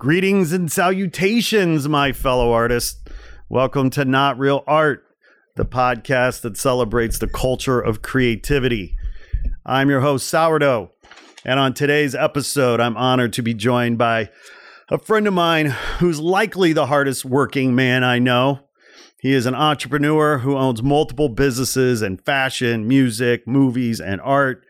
Greetings and salutations, my fellow artists. Welcome to Not Real Art, the podcast that celebrates the culture of creativity. I'm your host, Sourdough. And on today's episode, I'm honored to be joined by a friend of mine who's likely the hardest working man I know. He is an entrepreneur who owns multiple businesses in fashion, music, movies, and art.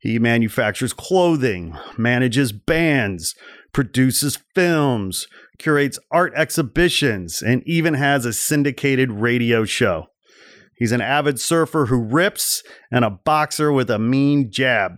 He manufactures clothing, manages bands, produces films, curates art exhibitions, and even has a syndicated radio show. He's an avid surfer who rips and a boxer with a mean jab.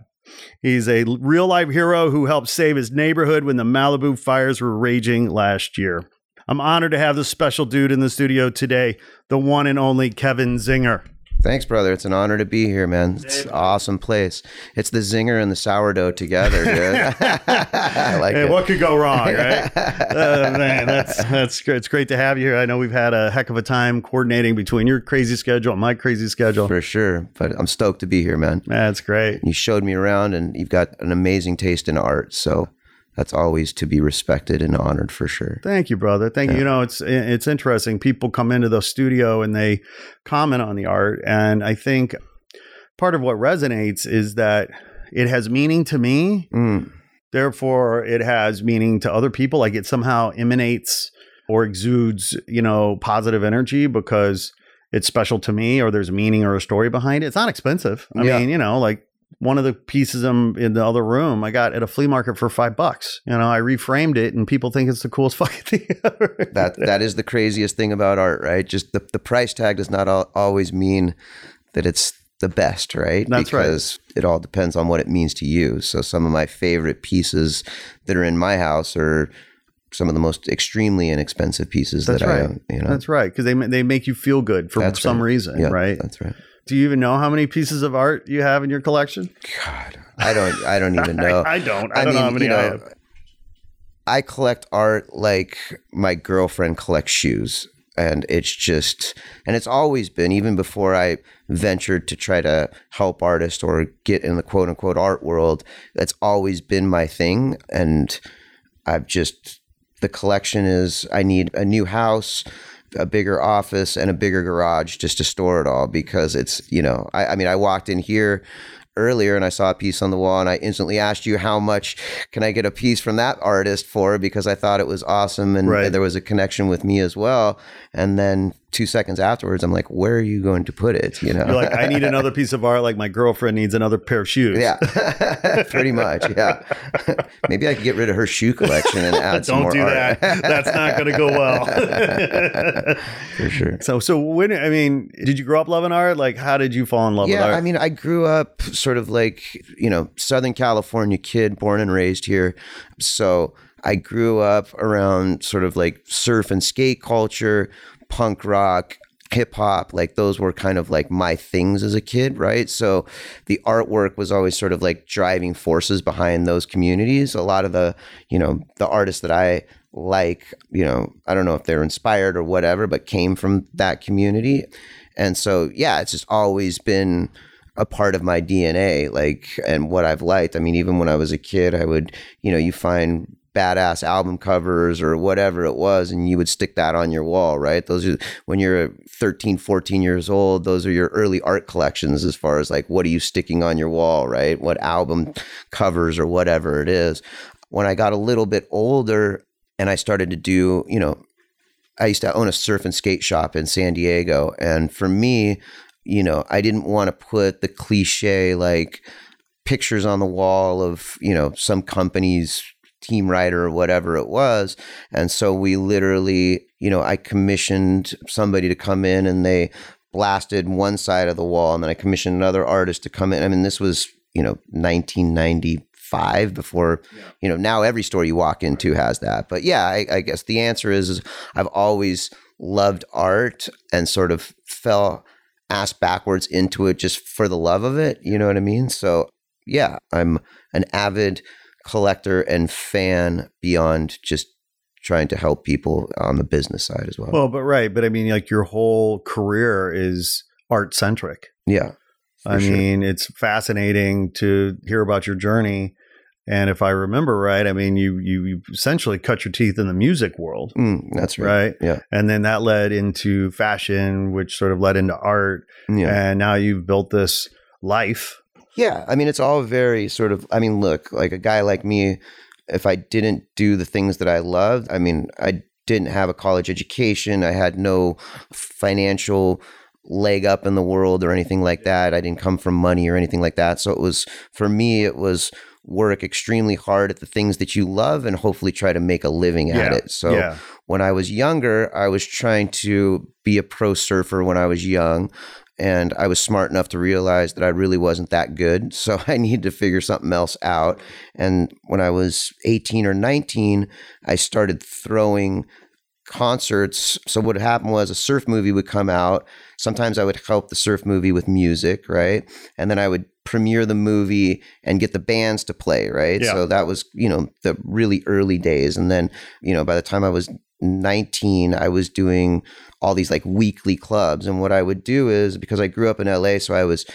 He's a real life hero who helped save his neighborhood when the Malibu fires were raging last year. I'm honored to have this special dude in the studio today, the one and only Kevin Zinger. Thanks, brother. It's an honor to be here, man. It's an awesome place. It's the zinger and the sourdough together, dude. I like Hey, it. what could go wrong, right? uh, man, that's that's great. It's great to have you here. I know we've had a heck of a time coordinating between your crazy schedule and my crazy schedule. For sure. But I'm stoked to be here, man. That's great. You showed me around and you've got an amazing taste in art. So that's always to be respected and honored for sure. Thank you, brother. Thank you. You know, it's it's interesting. People come into the studio and they comment on the art, and I think part of what resonates is that it has meaning to me. Mm, Therefore, it has meaning to other people. Like it somehow emanates or exudes, you know, positive energy because it's special to me, or there's meaning or a story behind it. It's not expensive. I Yeah. mean, you know, like one of the pieces I'm in the other room, I got at a flea market for five bucks. You know, I reframed it, and people think it's the coolest fucking thing ever. that that is the craziest thing about art, right? Just the, the price tag does not al- always mean that it's the best, right? That's right. because it all depends on what it means to you. So some of my favorite pieces that are in my house are some of the most extremely inexpensive pieces That's that right. I own. You know, That's right, because they they make you feel good for That's some right. reason, Yeah, right? That's right. Do you even know how many pieces of art you have in your collection? God, I don't. I don't even know. I, I don't. I, don't know how many you I have. I collect art like my girlfriend collects shoes. And it's just, and it's always been, even before I ventured to try to help artists or get in the quote unquote art world, that's always been my thing. And I've just, the collection is, I need a new house, a bigger office, and a bigger garage just to store it all because it's, you know, I, I mean, I walked in here earlier and I saw a piece on the wall and I instantly asked you how much can I get a piece from that artist for because I thought it was awesome and Right. there was a connection with me as well. And then two seconds afterwards, I'm like, where are you going to put it? You know, You're like, I need another piece of art, like my girlfriend needs another pair of shoes. yeah, pretty much. Yeah, maybe I could get rid of her shoe collection and add some more. Don't do art. that. That's not going to go well. for sure. so, so when I mean, did you grow up loving art? Like, how did you fall in love with Yeah, art? I mean, I grew up sort of like, you know, Southern California kid, born and raised here. So I grew up around sort of like surf and skate culture, punk rock, hip hop. Like those were kind of like my things as a kid, right? So the artwork was always sort of like driving forces behind those communities. A lot of the, you know, the artists that I like, you know, I don't know if they're inspired or whatever, but came from that community. And so, yeah, it's just always been a part of my DNA, like, and what I've liked. I mean, even when I was a kid, I would, you know, you find badass album covers or whatever it was and you would stick that on your wall right those are when you're 13 14 years old those are your early art collections as far as like what are you sticking on your wall right what album covers or whatever it is when i got a little bit older and i started to do you know I used to own a surf and skate shop in San Diego. And for me, you know, I didn't want to put the cliche like pictures on the wall of, you know, some company's team writer or whatever it was. And so we literally, you know, I commissioned somebody to come in and they blasted one side of the wall and then I commissioned another artist to come in. I mean, this was you know 1995 before you know now every store you walk into has that but yeah i, I guess the answer is, is i've always loved art and sort of fell ass backwards into it just for the love of it you know what i mean so yeah i'm an avid collector and fan beyond just trying to help people on the business side as well. Well, but right, but I mean, like your whole career is art centric. Yeah. I sure. mean, it's fascinating to hear about your journey. And if I remember right, I mean, you you essentially cut your teeth in the music world. Mm, that's right. right. Yeah. And then that led into fashion, which sort of led into art. Yeah. And now you've built this life. Yeah. I mean, it's all very sort of, I mean, look, like a guy like me if I didn't do the things that I loved, I mean, I didn't have a college education. I had no financial leg up in the world or anything like that. I didn't come from money or anything like that. So it was, for me, it was work extremely hard at the things that you love and hopefully try to make a living at yeah, it. So yeah. when I was younger, I was trying to be a pro surfer when I was young and I was smart enough to realize that I really wasn't that good. So I needed to figure something else out. And when I was 18 or 19, I started throwing concerts. So what happened was a surf movie would come out. Sometimes I would help the surf movie with music, right? And then I would premiere the movie and get the bands to play, right? Yeah. So that was, you know, the really early days. And then, you know, by the time I was 19, I was doing all these like weekly clubs. And what I would do is because I grew up in LA, so I was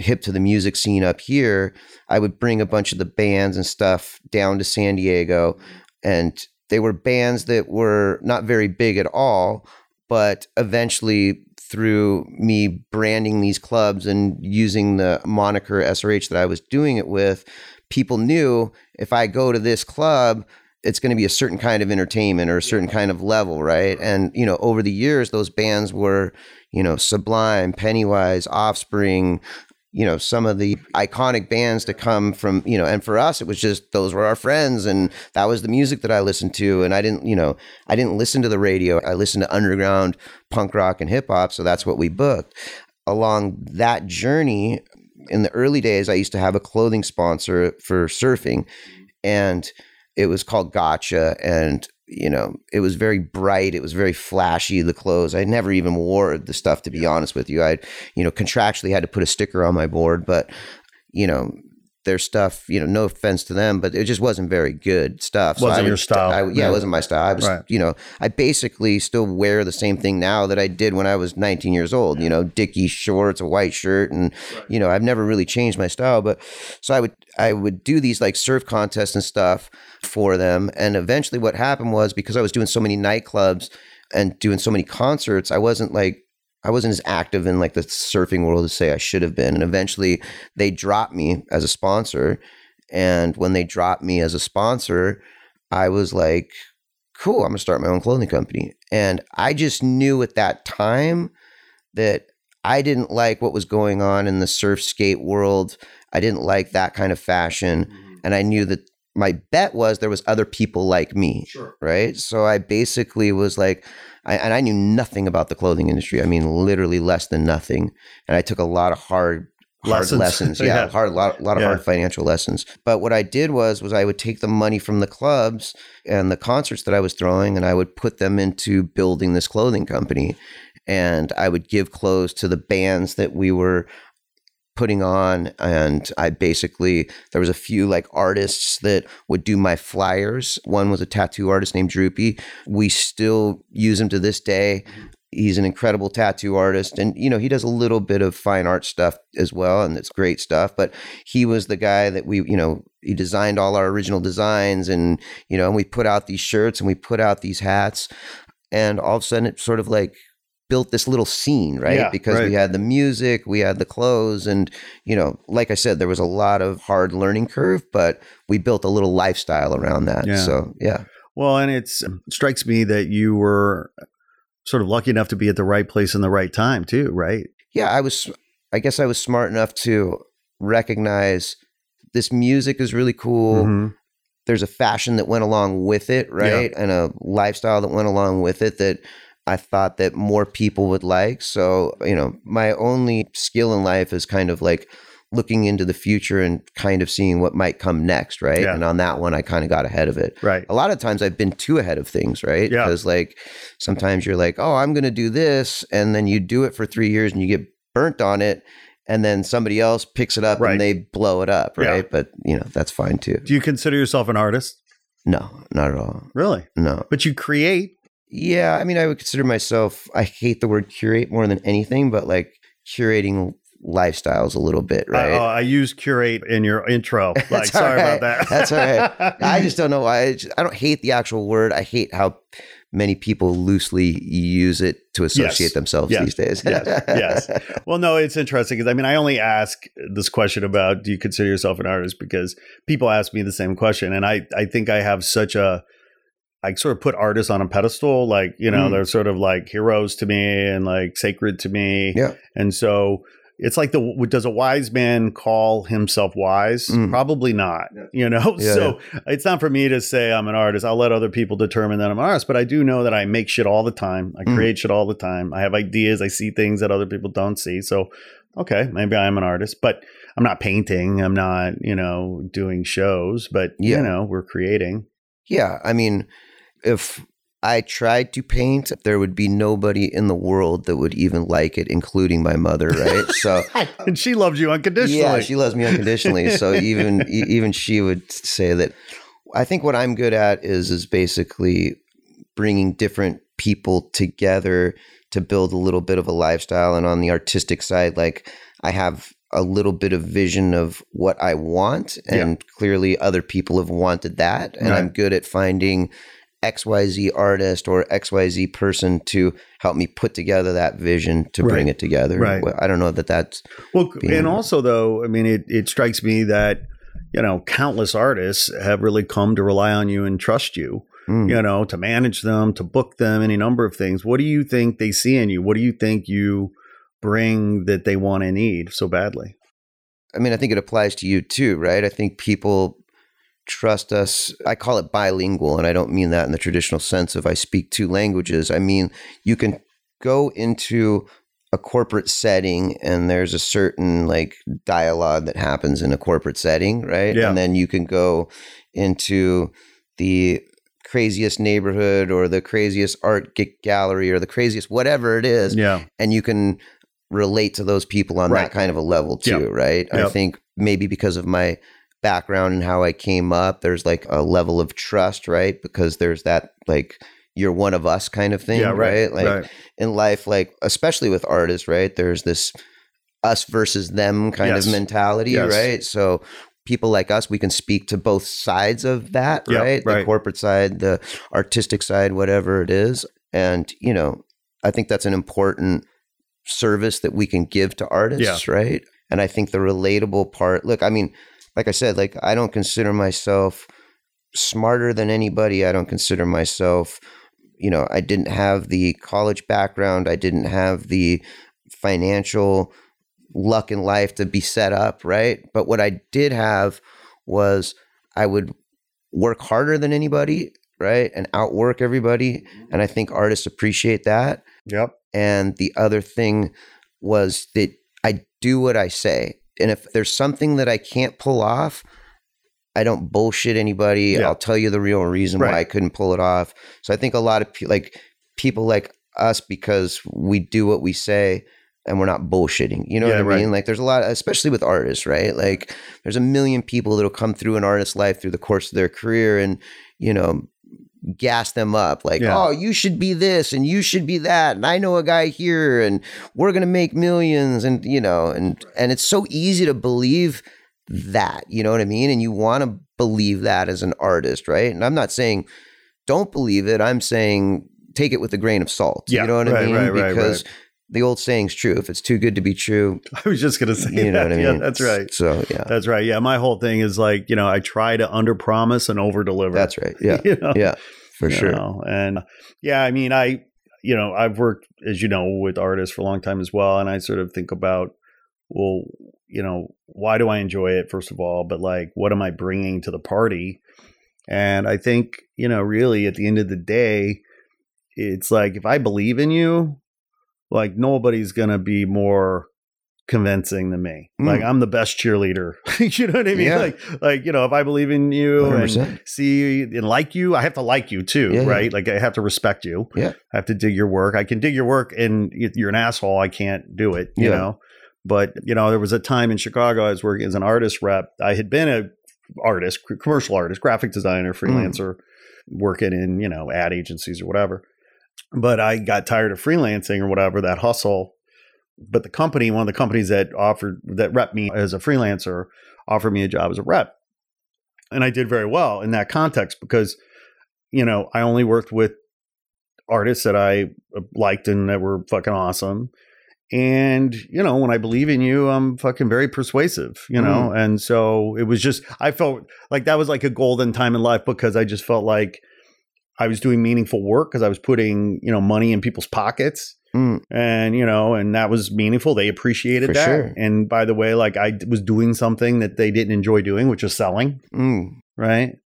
hip to the music scene up here, I would bring a bunch of the bands and stuff down to San Diego. And they were bands that were not very big at all, but eventually through me branding these clubs and using the moniker SRH that I was doing it with, people knew if I go to this club, it's going to be a certain kind of entertainment or a certain kind of level, right? And you know, over the years, those bands were, you know, Sublime, Pennywise, Offspring, you know, some of the iconic bands to come from, you know, and for us, it was just those were our friends, and that was the music that I listened to, and I didn't, you know, I didn't listen to the radio. I listened to underground punk rock and hip hop, so that's what we booked. Along that journey, in the early days, I used to have a clothing sponsor for surfing, and it was called Gotcha, and you know, it was very bright. It was very flashy. The clothes. I never even wore the stuff to be honest with you. I, you know, contractually had to put a sticker on my board, but you know, their stuff, you know, no offense to them, but it just wasn't very good stuff. So wasn't would, your style? I, yeah, it wasn't my style. I was, right. you know, I basically still wear the same thing now that I did when I was 19 years old. You know, Dickie shorts, a white shirt, and right. you know, I've never really changed my style. But so I would, I would do these like surf contests and stuff for them, and eventually, what happened was because I was doing so many nightclubs and doing so many concerts, I wasn't like I wasn't as active in like the surfing world as say I should have been. And eventually they dropped me as a sponsor. And when they dropped me as a sponsor, I was like, cool, I'm gonna start my own clothing company. And I just knew at that time that I didn't like what was going on in the surf skate world. I didn't like that kind of fashion. Mm-hmm. And I knew that my bet was there was other people like me. Sure. Right. So I basically was like, I, and I knew nothing about the clothing industry. I mean, literally less than nothing. And I took a lot of hard hard lessons, lessons. Yeah, yeah, hard a lot, lot of yeah. hard financial lessons. But what I did was was I would take the money from the clubs and the concerts that I was throwing, and I would put them into building this clothing company. And I would give clothes to the bands that we were putting on and I basically there was a few like artists that would do my flyers. One was a tattoo artist named Droopy. We still use him to this day. He's an incredible tattoo artist and you know he does a little bit of fine art stuff as well and it's great stuff but he was the guy that we you know he designed all our original designs and you know and we put out these shirts and we put out these hats and all of a sudden it sort of like built this little scene, right? Yeah, because right. we had the music, we had the clothes, and you know, like I said, there was a lot of hard learning curve, but we built a little lifestyle around that. Yeah. So yeah. Well, and it strikes me that you were sort of lucky enough to be at the right place in the right time too, right? Yeah, I was. I guess I was smart enough to recognize this music is really cool. Mm-hmm. There's a fashion that went along with it, right? Yeah. And a lifestyle that went along with it that I thought that more people would like. So, you know, my only skill in life is kind of like looking into the future and kind of seeing what might come next, right? Yeah. And on that one, I kind of got ahead of it. Right. A lot of times I've been too ahead of things, right? Yeah. Because like sometimes you're like, oh, I'm going to do this. And then you do it for three years and you get burnt on it. And then somebody else picks it up Right. and they blow it up, Yeah. right? But, you know, that's fine too. Do you consider yourself an artist? No, not at all. Really? No. But you create. Yeah. I mean, I would consider myself, I hate the word curate more than anything, but like curating lifestyles a little bit, right? Oh, I use curate in your intro. Like, sorry right. about that. That's all right. I just don't know why. I, just- I don't hate the actual word. I hate how many people loosely use it to associate Yes. themselves Yes. these days. Yes. Yes. Well, no, it's interesting because I mean, I only ask this question about do you consider yourself an artist because people ask me the same question, and I I think I have such a I sort of put artists on a pedestal, like you know Mm. they're sort of like heroes to me and like sacred to me, Yeah. and so. It's like the does a wise man call himself wise? Mm. Probably not. You know, Yeah, so it's not for me to say I'm an artist. I'll let other people determine that I'm an artist, but I do know that I make shit all the time. I Mm. create shit all the time. I have ideas. I see things that other people don't see. So, okay, maybe I am an artist, but I'm not painting. I'm not, you know, doing shows, but Yeah. you know, we're creating. Yeah. I mean, if I tried to paint, there would be nobody in the world that would even like it, including my mother, right? So, and she loves you unconditionally. yeah, she loves me unconditionally. so even even she would say that. I think what I'm good at is is basically bringing different people together to build a little bit of a lifestyle. And on the artistic side, like I have a little bit of vision of what I want, and clearly other people have wanted that, and Right. I'm good at finding. XYZ artist or XYZ person to help me put together that vision to bring it together. Right. I don't know that that's Well, and also though, I mean, it, it strikes me that, you know, countless artists have really come to rely on you and trust you, mm. you know, to manage them, to book them, any number of things. What do you think they see in you? What do you think you bring that they want and need so badly? I mean, I think it applies to you too, right? I think people trust us. I call it bilingual, and I don't mean that in the traditional sense of I speak two languages. I mean, you can go into a corporate setting and there's a certain like dialogue that happens in a corporate setting, right? Yeah. And then you can go into the craziest neighborhood or the craziest art gallery or the craziest whatever it is Yeah. and you can relate to those people on Right. that kind of a level too, Yep. right? I think maybe because of my background and how I came up, there's like a level of trust, right? Because there's that like you're one of us kind of thing, yeah. Right. right? Like right. in life, like especially with artists, right? There's this us versus them kind Yes. of mentality, Yes. right? So people like us, we can speak to both sides of that, Yeah, right? The corporate side, the artistic side, whatever it is. And, you know, I think that's an important service that we can give to artists, right? And I think the relatable part, look, I mean, like I said, like I don't consider myself smarter than anybody. I don't consider myself, you know, I didn't have the college background. I didn't have the financial luck in life to be set up, right? But what I did have was I would work harder than anybody, right? And outwork everybody. Mm-hmm. And I think artists appreciate that. Yep. And the other thing was that I do what I say. And if there's something that I can't pull off, I don't bullshit anybody. Yeah. I'll tell you the real reason Right. why I couldn't pull it off. So I think a lot of pe- like people like us because we do what we say and we're not bullshitting. You know Yeah, what I right. mean? Like there's a lot, especially with artists, right? Like there's a million people that'll come through an artist's life through the course of their career and, you know, gas them up like, Yeah. oh, you should be this and you should be that. And I know a guy here and we're gonna make millions and you know, and and it's so easy to believe that, you know what I mean? And you want to believe that as an artist, right? And I'm not saying don't believe it. I'm saying take it with a grain of salt. Yeah, you know what right, I mean? right, right, because the old saying's true. If it's too good to be true, I was just gonna say you know that. what I Yeah, that's right. So yeah. That's right. Yeah. My whole thing is like, you know, I try to under promise and over deliver. That's right. Yeah. You know? Yeah. For you sure. know? And yeah, I mean, I, you know, I've worked, as you know, with artists for a long time as well. And I sort of think about, well, you know, why do I enjoy it, first of all? But like, what am I bringing to the party? And I think, you know, really at the end of the day, it's like if I believe in you, like nobody's to be more convincing than me. Mm. Like I'm the best cheerleader. you know what I mean? Yeah. Like like you know, if I believe in you 100%. and see and like you, I have to like you too, Yeah, yeah. right? Like I have to respect you. Yeah. I have to dig your work. I can dig your work and you're an asshole, I can't do it, you Yeah. know. But you know, there was a time in Chicago I was working as an artist rep. I had been a artist, commercial artist, graphic designer, Hmm. freelancer, working in, you know, ad agencies or whatever. But I got tired of freelancing or whatever, that hustle. But the company, one of the companies that offered that rep me as a freelancer, offered me a job as a rep. And I did very well in that context because, you know, I only worked with artists that I uh, liked and that were fucking awesome. And, you know, when I believe in you, I'm fucking very persuasive, you know? Mm. And so it was just, I felt like that was like a golden time in life because I just felt like I was doing meaningful work because I was putting, you know, money in people's pockets. Mm. And, you know, and that was meaningful. They appreciated For that. sure. And by the way, like I was doing something that they didn't enjoy doing, which is selling, Mm. right?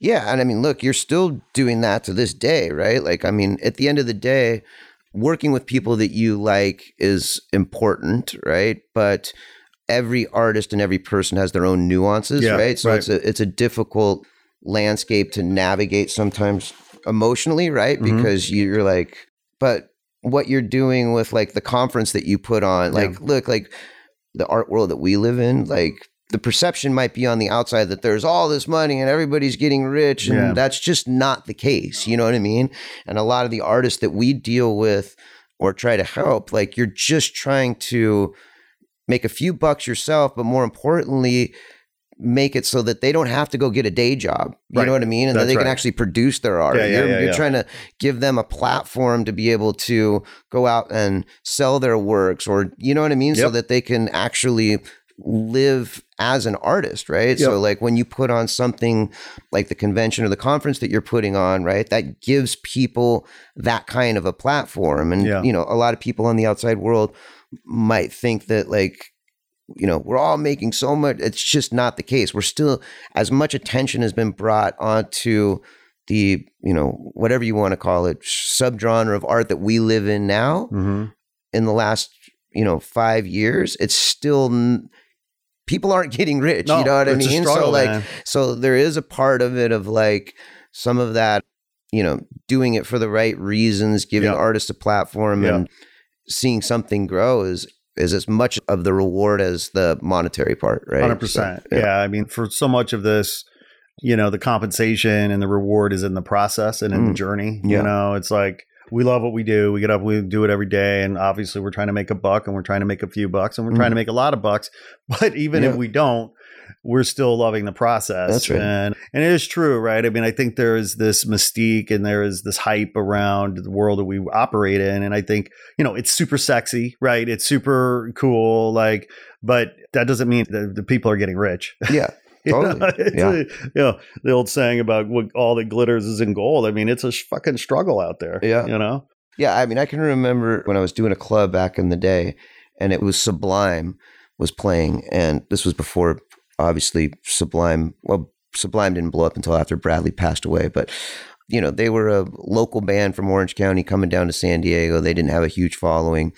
Yeah, and I mean, look, you're still doing that to this day, right? Like, I mean, at the end of the day, working with people that you like is important, right? But every artist and every person has their own nuances, Yeah, right? So right. it's a it's a difficult landscape to navigate sometimes emotionally, right? Mhm. Because you're like, but what you're doing with like the conference that you put on, like, look, like the art world that we live in, like the perception might be on the outside that there's all this money and everybody's getting rich and Yeah. that's just not the case you know what i mean and a lot of the artists that we deal with or try to help like you're just trying to make a few bucks yourself but more importantly make it so that they don't have to go get a day job you Right. know what i mean and that That's they can actually produce their art Yeah, yeah, you're, yeah, you're trying to give them a platform to be able to go out and sell their works or you know what i mean so that they can actually live as an artist, right? So like when you put on something like the convention or the conference that you're putting on, right? That gives people that kind of a platform. And you know, a lot of people in the outside world might think that like you know, we're all making so much it's just not the case. We're still as much attention has been brought onto the, you know, whatever you want to call it, subgenre of art that we live in now Mm-hmm. in the last you know five years it's still n- people aren't getting rich you know what i mean struggle, so like man. so there is a part of it of like some of that you know doing it for the right reasons giving Yeah. artists a platform Yeah. and seeing something grow is is as much of the reward as the monetary part right Hundred percent. So, Yeah. I mean, for so much of this, you know, the compensation and the reward is in the process and in the Mm. journey. Yeah. You know, it's like we love what we do. We get up, we do it every day, and obviously we're trying to make a buck, and we're trying to make a few bucks, and we're trying to make a lot of bucks. But even if we don't, we're still loving the process. That's right. And and it is true, right? I mean, I think there is this mystique and there is this hype around the world that we operate in. And I think, you know, it's super sexy, right? It's super cool. Like, but that doesn't mean that the people are getting rich. yeah You know, Yeah. a- you know, the old saying about what all that glitters is in gold. I mean, it's a sh- fucking struggle out there. Yeah. You know? Yeah, I mean, I can remember when I was doing a club back in the day, and it was Sublime was playing, and this was before, obviously, Sublime. Well, Sublime didn't blow up until after Bradley passed away, but you know, they were a local band from Orange County coming down to San Diego. They didn't have a huge following,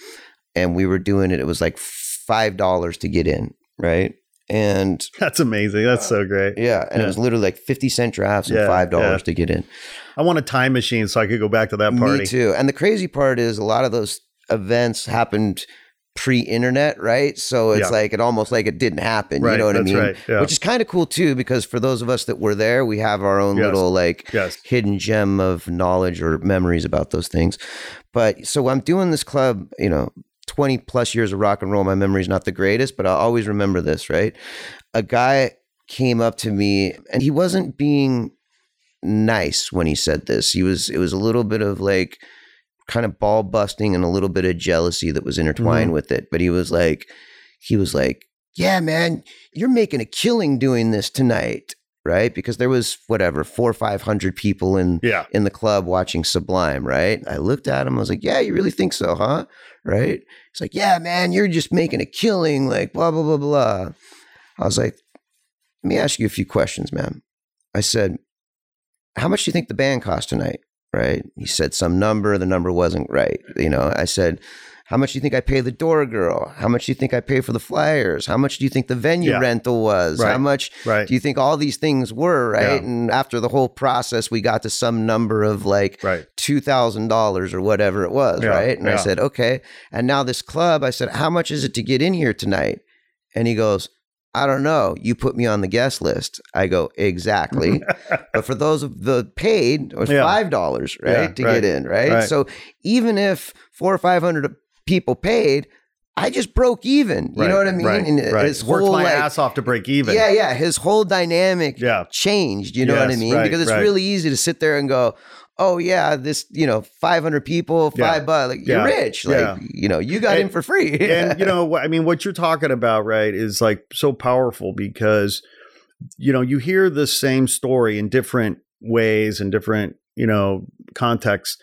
and we were doing it. It was like five dollars to get in, right? And That's amazing. That's so great. yeah, and Yeah. it was literally like fifty cent drafts and Yeah, five dollars yeah. to get in. I want a time machine so I could go back to that party. Me too. And the crazy part is a lot of those events happened pre-internet, right? So it's Yeah. like it almost like it didn't happen. Right. You know what I mean? right. Yeah. Which is kind of cool too, because for those of us that were there, we have our own Yes. little like yes. hidden gem of knowledge or memories about those things. But so I'm doing this club, you know, 20 plus years of rock and roll. My memory's not the greatest, but I'll always remember this, right? A guy came up to me and he wasn't being nice when he said this. He was it was a little bit of like kind of ball busting and a little bit of jealousy that was intertwined mm-hmm. with it. But he was like he was like, "Yeah, man, you're making a killing doing this tonight." Right? Because there was whatever, 4 or 500 people in Yeah. in the club watching Sublime, right? I looked at him, I was like, Yeah, you really think so, huh? Right? He's like, Yeah, man, you're just making a killing, like blah, blah, blah, blah. I was like, Let me ask you a few questions, man. I said, How much do you think the band cost tonight? Right? He said some number, the number wasn't right. You know, I said, how much do you think I pay the door girl? How much do you think I pay for the flyers? How much do you think the venue Yeah. rental was? How much Right. do you think all these things were? Right. Yeah. And after the whole process, we got to some number of like Right. two thousand dollars or whatever it was, Yeah, right? And I said, okay. And now this club, I said, how much is it to get in here tonight? And he goes, I don't know. You put me on the guest list. I go, exactly. but for those of the paid, it was Yeah. five dollars, right, Yeah, to right, get in, right? right. So even if four or five hundred people paid, I just broke even. You know what I mean? Right. And right. his Worked my like- ass off to break even. yeah, yeah. His whole dynamic Yeah. changed. You know what I mean? right, because it's right. really easy to sit there and go, "Oh yeah, this you know, five hundred people, Yeah. five bucks. Like you're Yeah. rich. Like Yeah. you know, you got And- in for free. and you know I mean what you're talking about right is like so powerful because you know you hear the same story in different ways and different you know contexts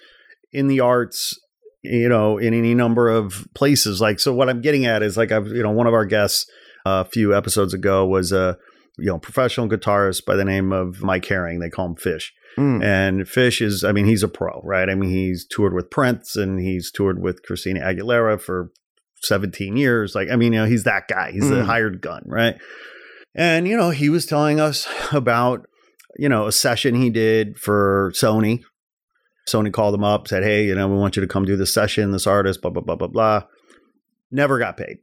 in the arts you know in any number of places like so what I'm getting at is like I've you know one of our guests uh, a few episodes ago was a you know professional guitarist by the name of Mike Herring they call him Fish Mm. and Fish is, I mean, he's a pro, right? I mean, he's toured with Prince and he's toured with Christina Aguilera for 17 years. Like, I mean, you know, he's that guy. He's a Mm. hired gun, right? And, you know, he was telling us about, you know, a session he did for Sony. Sony called him up, said, Hey, you know, we want you to come do this session, this artist, blah, blah, blah, blah, blah. Never got paid.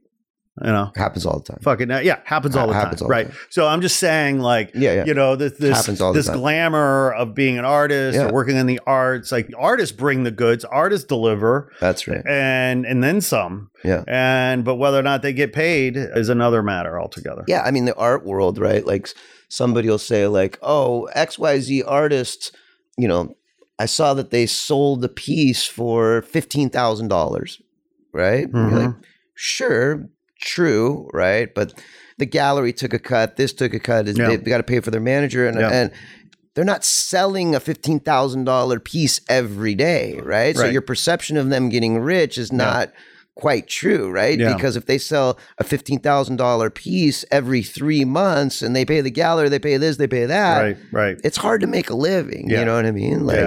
You know, happens all the time. fucking, yeah, happens all the Happens time. all the right. time. So I'm just saying, like, Yeah, yeah. you know this this Happens all the this glamour of being an artist Yeah. or working in the arts like artists bring the goods artists deliver That's right. and and then some Yeah. and but whether or not they get paid is another matter altogether Yeah, I mean the art world, right? Like somebody will say like, "Oh, XYZ artist, you know, I saw that they sold the piece for $15,000." Right? And Mhm. You're like, "Sure, true, right? But the gallery took a cut, this took a cut, Yeah. they, got to pay for their manager and Yeah. and they're not selling a $15,000 piece every day, right? So your perception of them getting rich is not quite true, right? Yeah. Because if they sell a fifteen thousand dollar piece every three months and they pay the gallery, they pay this, they pay that, right right it's hard to make a living. Yeah. You know what I mean? Like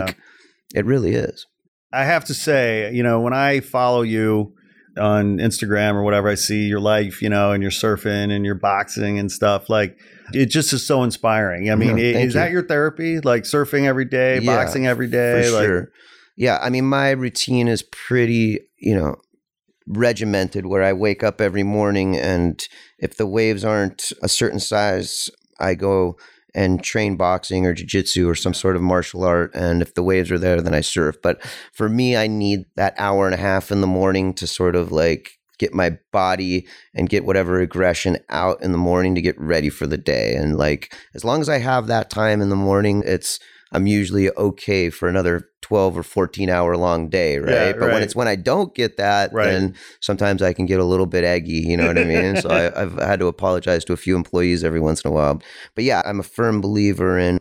Yeah. it really is. i have to say you know when i follow you on instagram or whatever i see your life you know and you're surfing and you're boxing and stuff like it just is so inspiring i mean Yeah, i- thank is that your therapy like surfing every day Yeah, boxing every day For like sure. Yeah. I mean, my routine is pretty, you know, regimented where I wake up every morning and if the waves aren't a certain size, I go and train boxing or jiu-jitsu or some sort of martial art and if the waves are there then I surf. But for me I need that hour and a half in the morning to sort of like get my body and get whatever aggression out in the morning to get ready for the day. And like as long as I have that time in the morning, it's I'm usually okay for another 12 or 14 hour long day, right? Yeah, but right. when it's when I don't get that, Right. then sometimes I can get a little bit eggy, you know what I mean? so I, I've had to apologize to a few employees every once in a while. But yeah, I'm a firm believer in,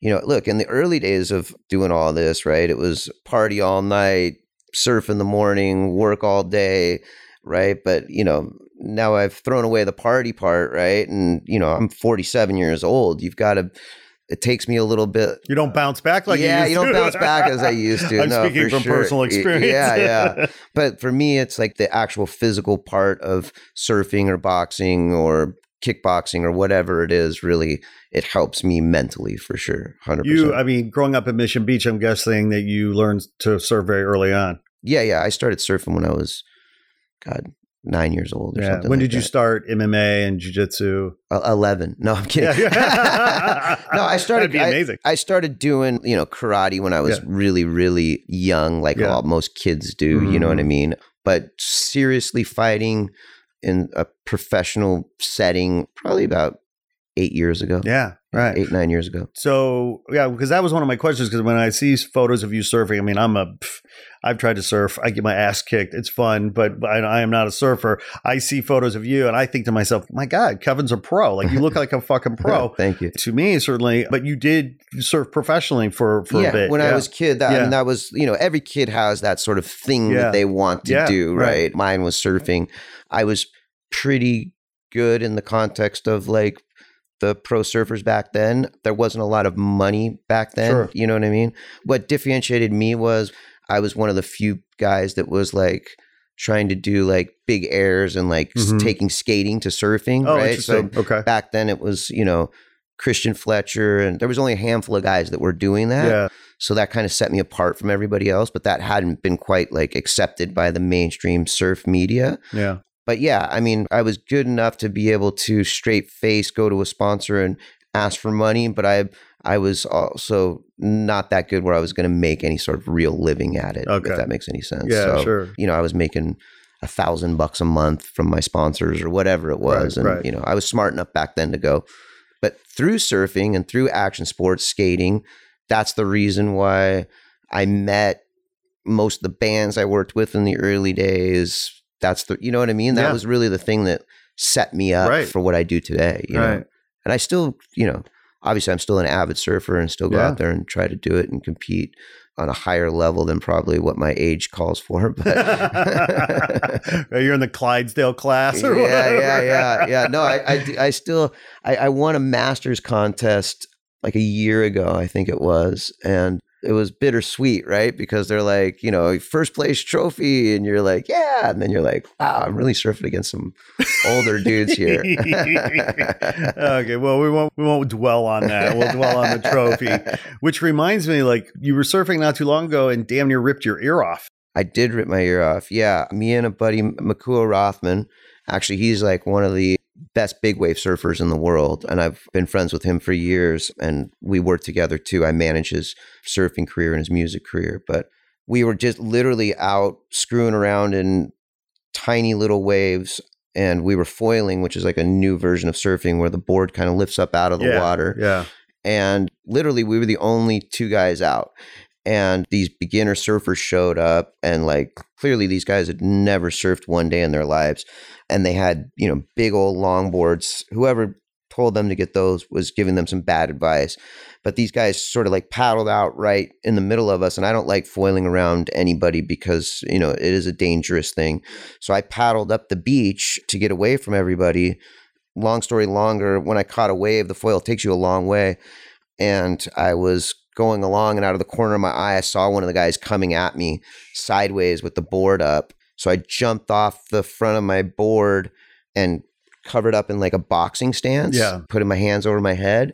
you know, look, in the early days of doing all this, right? It was party all night, surf in the morning, work all day, right? But, you know, now I've thrown away the party part, right? And, you know, I'm 47 years old. You've got to, it takes me a little bit you don't bounce back like yeah, you, you don't bounce back as I used to. I'm no, speaking from sure. personal experience. Yeah, yeah. But for me, it's like the actual physical part of surfing or boxing or kickboxing or whatever it is. Really, it helps me mentally for sure. Hundred You. I mean, growing up in Mission Beach, I'm guessing that you learned to surf very early on. Yeah, yeah. I started surfing when I was, God, nine years old. Or Yeah. something When like did you start MMA and jiu-jitsu? Uh, Eleven. No, I'm kidding. Yeah. no, I started. That'd be amazing. I, started doing you know karate when I was Yeah. really really young, like all most kids do. You know what I Mhm. mean? But seriously fighting in a professional setting, probably about eight years ago. yeah. Right. Eight nine years ago. So yeah, because that was one of my questions. Because when I see photos of you surfing, I mean, I'm a, pff, I've tried to surf. I get my ass kicked. It's fun, but I, I am not a surfer. I see photos of you, and I think to myself, my God, Kevin's a pro. Like you look like a fucking pro. Thank you. to me, certainly. But you did surf professionally for for yeah, a bit. when I was a kid, that, I mean, that was you know every kid has that sort of thing Yeah. that they want to Yeah, do, right. right? Mine was surfing. I was pretty good in the context of like the pro surfers back then. There wasn't a lot of money back then. Sure. You know what I mean? What differentiated me was I was one of the few guys that was like trying to do like big airs and like Mhm. taking skating to surfing, Oh, right? So okay. back then it was, you know, Christian Fletcher and there was only a handful of guys that were doing that. Yeah. So that kind of set me apart from everybody else, but that hadn't been quite like accepted by the mainstream surf media. Yeah. But yeah, I mean, I was good enough to be able to straight face go to a sponsor and ask for money, but I I was also not that good where I was going to make any sort of real living at it. Okay. If that makes any sense. Yeah, so, sure. You know, I was making a thousand bucks a month from my sponsors or whatever it was, Right, and right. you know, I was smart enough back then to go. But through surfing and through action sports, skating, that's the reason why I met most of the bands I worked with in the early days. That's the, you know what I mean? That Yeah. was really the thing that set me up Right. for what I do today. You know? And I still, you know, obviously I'm still an avid surfer and still go Yeah. out there and try to do it and compete on a higher level than probably what my age calls for. But You're in the Clydesdale class or yeah, whatever. yeah, yeah, yeah. No, I still, I, I won a masters contest like a year ago, I think it was, and it was bittersweet, right? Because they're like, you know, first place trophy, and you're like, yeah, and then you're like, wow, I'm really surfing against some older dudes here. okay, well, we won't we won't dwell on that. We'll dwell on the trophy, which reminds me, like you were surfing not too long ago and damn near ripped your ear off. I did rip my ear off. Yeah, me and a buddy, Makua Rothman. Actually, he's like one of the best big wave surfers in the world, and I've been friends with him for years. And we work together too. I manage his surfing career and his music career, but we were just literally out screwing around in tiny little waves. And we were foiling, which is like a new version of surfing where the board kind of lifts up out of the Yeah, water Yeah. and literally we were the only two guys out and these beginner surfers showed up and like clearly these guys had never surfed one day in their lives and they had you know big old longboards. Whoever told them to get those was giving them some bad advice. But these guys sort of like paddled out right in the middle of us and i don't like foiling around anybody because you know it is a dangerous thing. So i paddled up the beach to get away from everybody. Long story longer when i caught a wave the foil takes you a long way. And I was going along and out of the corner of my eye I saw one of the guys coming at me sideways with the board up. So I jumped off the front of my board and covered up in like a boxing stance, Yeah. putting my hands over my head.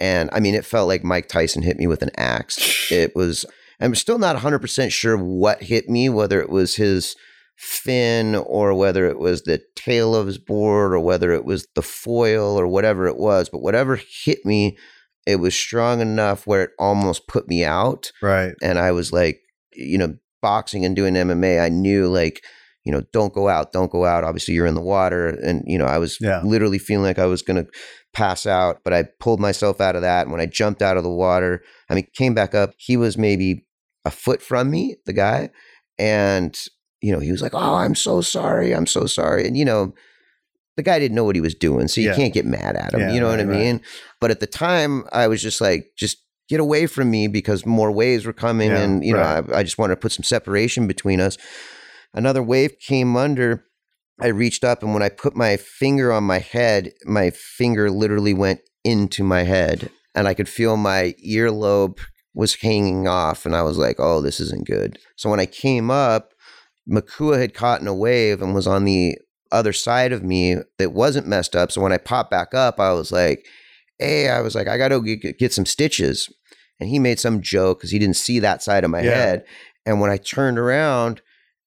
And I mean it felt like Mike Tyson hit me with an axe. It was I'm still not 100% sure what hit me, whether it was his fin or whether it was the tail of his board or whether it was the foil or whatever it was. But whatever hit me, it was strong enough where it almost put me out. Right. And I was like, you know, boxing and doing MMA, I knew like, you know, don't go out, don't go out. Obviously, you're in the water. And, you know, I was Yeah. literally feeling like I was going to pass out, but I pulled myself out of that. And when I jumped out of the water, I mean, came back up, he was maybe a foot from me, the guy. And, you know, he was like, oh, I'm so sorry. I'm so sorry. And, you know, the guy didn't know what he was doing. So you Yeah. can't get mad at him. Yeah, you know what I right, right. mean? But at the time, I was just like, just get away from me because more waves were coming. Yeah, and, you know. I, I just wanted to put some separation between us. Another wave came under. I reached up, and when I put my finger on my head, my finger literally went into my head, and I could feel my earlobe was hanging off. And I was like, oh, this isn't good. So when I came up, Makua had caught in a wave and was on the other side of me that wasn't messed up. So when I popped back up, I was like, hey, I was like, I got to get, get some stitches. And he made some joke because he didn't see that side of my Yeah. head. And when I turned around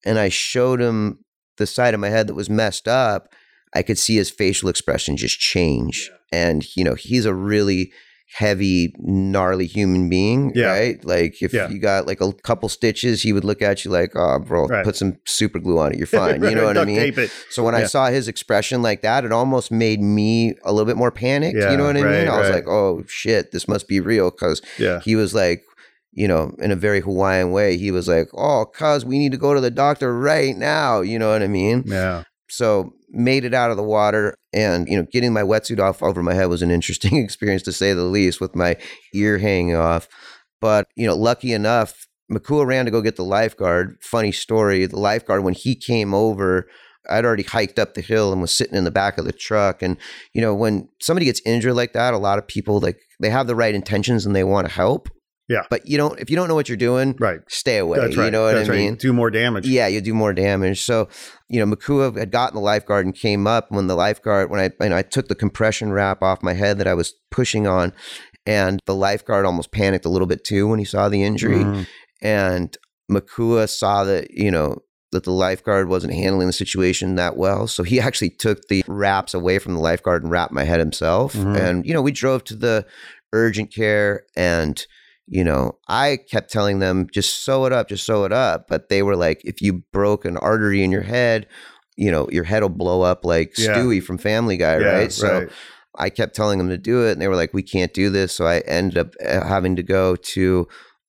and I showed him the side of my head that was messed up, I could see his facial expression just change. And, you know, he's a really heavy, gnarly human being, Yeah. right? Like if Yeah. you got like a couple stitches, he would look at you like, oh, bro, Right. put some super glue on it. You're fine. You know what I mean? So when I saw his expression like that, it almost made me a little bit more panicked. Yeah, you know what I right, mean? I was like, oh shit, this must be real. Cause Yeah. he was like, you know, in a very Hawaiian way, he was like, oh, cuz we need to go to the doctor right now. You know what I mean? Yeah. So made it out of the water and, you know, getting my wetsuit off over my head was an interesting experience to say the least with my ear hanging off. But, you know, lucky enough, Makua ran to go get the lifeguard. Funny story. The lifeguard, when he came over, I'd already hiked up the hill and was sitting in the back of the truck. And, you know, when somebody gets injured like that, a lot of people like they have the right intentions and they want to help. Yeah. But you don't if you don't know what you're doing, Right. stay away. That's right. You know what That's I right. mean? Do more damage. Yeah, you do more damage. So, you know, Makua had gotten the lifeguard and came up when the lifeguard when I and I took the compression wrap off my head that I was pushing on, and the lifeguard almost panicked a little bit too when he saw the injury. Mhm. And Makua saw that, you know, that the lifeguard wasn't handling the situation that well. So he actually took the wraps away from the lifeguard and wrapped my head himself. Mhm. And, you know, we drove to the urgent care and you know, I kept telling them just sew it up, just sew it up. But they were like, if you broke an artery in your head, you know, your head will blow up like Yeah. Stewie from Family Guy, Yeah, right? So I kept telling them to do it, and they were like, "We can't do this." So I ended up uh, having to go to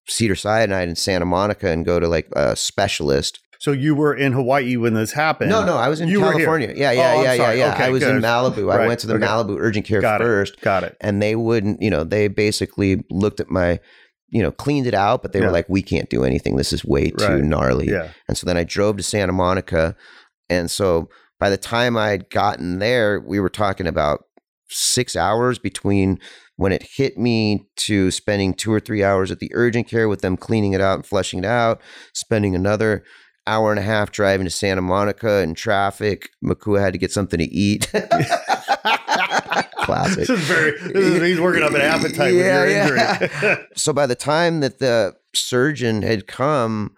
Cedar Sinai in Santa Monica and go to like a specialist. So you were in Hawaii when this happened. No, no, I was in You. California. Yeah, yeah, Oh, yeah, yeah, yeah. Okay, I was in good. Malibu. I Right. went to the Okay. Malibu urgent care Got it. first, Got it. and they wouldn't. You know, they basically looked at my. You know, cleaned it out, but they Yeah. were like, "We can't do anything. This is way too Right. gnarly." Yeah. And so then I drove to Santa Monica. And so by the time I'd gotten there, we were talking about six hours between when it hit me to spending two or three hours at the urgent care with them cleaning it out and flushing it out, spending another hour and a half driving to Santa Monica in traffic. Makua had to get something to eat. Classic. This is very. This is, he's working up an appetite Yeah, with your yeah. injury. so by the time that the surgeon had come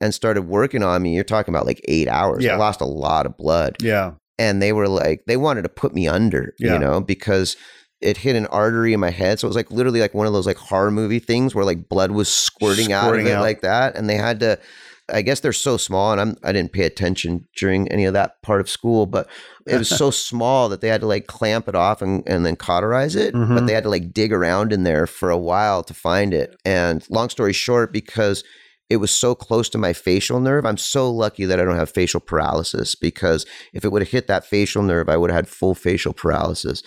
and started working on me, you're talking about like eight hours. Yeah. I lost a lot of blood. yeah. And they were like, they wanted to put me under, Yeah. you know, because it hit an artery in my head. So it was like literally like one of those like horror movie things where like blood was squirting, out of Squirting it out. like that. And they had to, I guess they're so small, and I'm I didn't pay attention during any of that part of school, but it was so small that they had to like clamp it off and, and then cauterize it. Mhm. But they had to like dig around in there for a while to find it. And long story short, because it was so close to my facial nerve, I'm so lucky that I don't have facial paralysis because if it would have hit that facial nerve, I would have had full facial paralysis.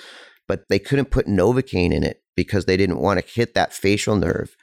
But they couldn't put Novocaine in it because they didn't want to hit that facial nerve.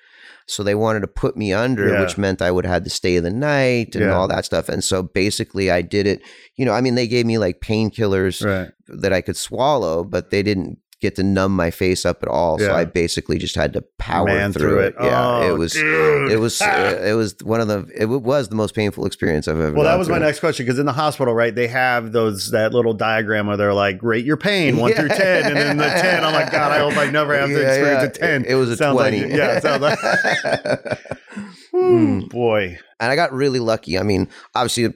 So they wanted to put me under, Yeah. which meant I would have had to stay the night and Yeah. all that stuff. And so basically, I did it. You know, I mean, they gave me like painkillers Right. that I could swallow, but they didn't get to numb my face up at all. So I basically just had to power Man through, it. Yeah, Oh, it was. dude. It was uh, it was one of the it was the most painful experience I've ever. Well, that was my next question because in the hospital, right, they have those that little diagram where they're like, rate your pain one through ten, and then the ten, I'm like, God, I hope I never have to experience yeah. a ten. It was a Sounds like- twenty. yeah, it sounds like. Ooh, boy, and I got really lucky. I mean, obviously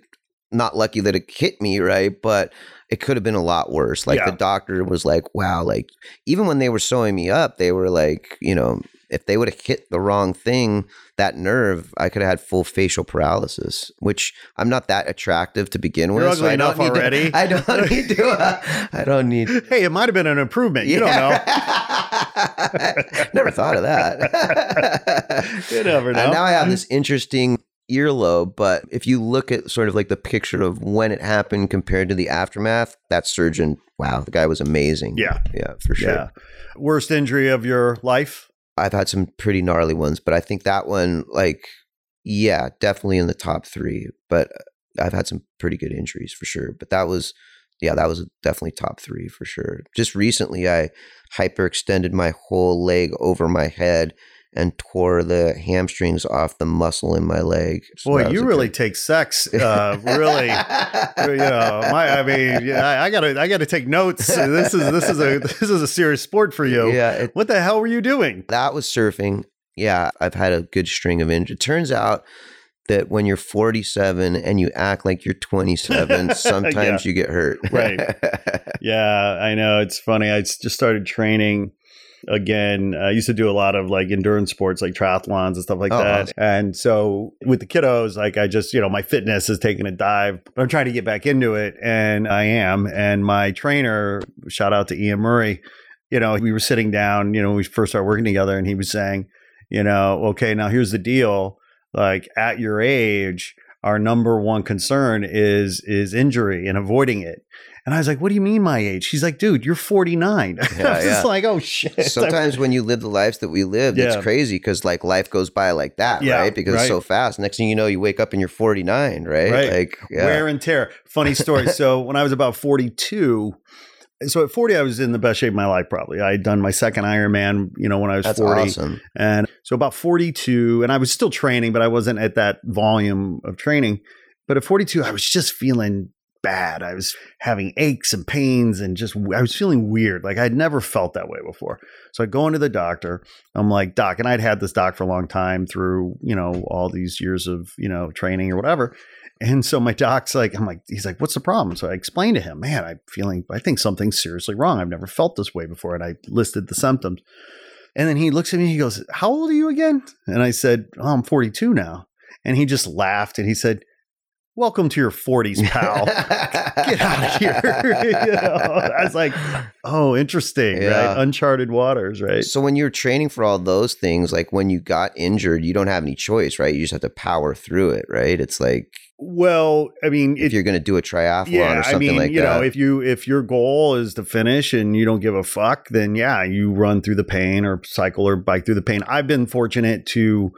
not lucky that it hit me, right? But it could have been a lot worse. Like Yeah. the doctor was like, "Wow!" Like even when they were sewing me up, they were like, you know, if they would have hit the wrong thing, that nerve, I could have had full facial paralysis. Which I'm not that attractive to begin with. You're so ugly I don't enough need to- already. I don't need to. uh, I don't need. hey, it might have been an improvement. You don't know. Never thought of that. You never know. And now I have this interesting earlobe, but if you look at sort of like the picture of when it happened compared to the aftermath, that surgeon, wow, the guy was amazing. Yeah. Yeah, for sure. Yeah. Worst injury of your life? I've had some pretty gnarly ones, but I think that one, like, yeah, definitely in the top three. But I've had some pretty good injuries for sure. But that was, yeah, that was definitely top three for sure. Just recently, I hyperextended my whole leg over my head and tore the hamstrings off the muscle in my leg. So Boy, you really good- take sex uh, really. you know, my, I mean, yeah, I, I gotta, I gotta take notes. This is, this is a, this is a serious sport for you. yeah, it, What the hell were you doing? that was surfing. Yeah, I've had a good string of injuries. It turns out that when you're 47 and you act like you're 27, sometimes you get hurt. Right. Yeah, I know. It's funny. I just started training again. I used to do a lot of like endurance sports, like triathlons and stuff like Oh, that. awesome. And so with the kiddos, like I just, you know, my fitness is taking a dive, but I'm trying to get back into it. And I am. And my trainer, shout out to Ian Murray, you know, we were sitting down, you know, we first started working together, and he was saying, you know, okay, now here's the deal. Like at your age, our number one concern is is injury and avoiding it. And I was like, "What do you mean my age?" She's like, "Dude, you're 49." I was Yeah, just like, "Oh shit!" Sometimes when you live the lives that we lived, Yeah. it's crazy because like life goes by like that, Yeah, right? Because right. it's so fast. Next thing you know, you wake up and you're 49, right? Right. Like, yeah. wear and tear. Funny story. so when I was about 42, so at 40, I was in the best shape of my life, probably. I had done my second Ironman, you know, when I was That's 40. awesome. And so about 42, and I was still training, but I wasn't at that volume of training. But at 42, I was just feeling bad. I was having aches and pains and just, I was feeling weird. Like I'd never felt that way before. So I go into the doctor. I'm like, Doc, and I'd had this doc for a long time through, you know, all these years of, you know, training or whatever. And so my doc's like, I'm like, he's like, what's the problem? So I explained to him, man, I'm feeling, I think something's seriously wrong. I've never felt this way before. And I listed the symptoms. And then he looks at me, he goes, How old are you again? And I said, Oh, I'm 42 now. And he just laughed and he said, Welcome to your 40s, pal. Get out of here. you know? I was like, Oh, interesting, Yeah. right? Uncharted waters, right? So when you're training for all those things, like when you got injured, you don't have any choice, right? You just have to power through it, right? It's like Well, I mean, if it, you're going to do a triathlon yeah, or something I mean, like you that. You know, if you if your goal is to finish and you don't give a fuck, then yeah, you run through the pain or cycle or bike through the pain. I've been fortunate to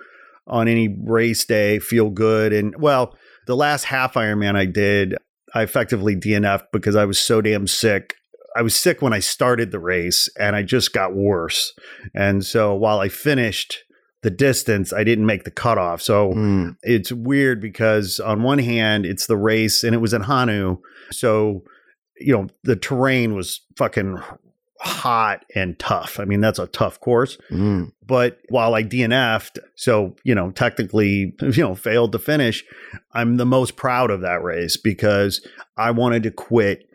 on any race day feel good and well, the last half Ironman I did, I effectively DNF'd because I was so damn sick. I was sick when I started the race and I just got worse. And so while I finished the distance, I didn't make the cutoff. So Mm, it's weird because on one hand it's the race and it was in Honu, so you know the terrain was fucking hot and tough. I mean that's a tough course. mm. But while I DNF'd, so you know technically you know failed to finish, I'm the most proud of that race because I wanted to quit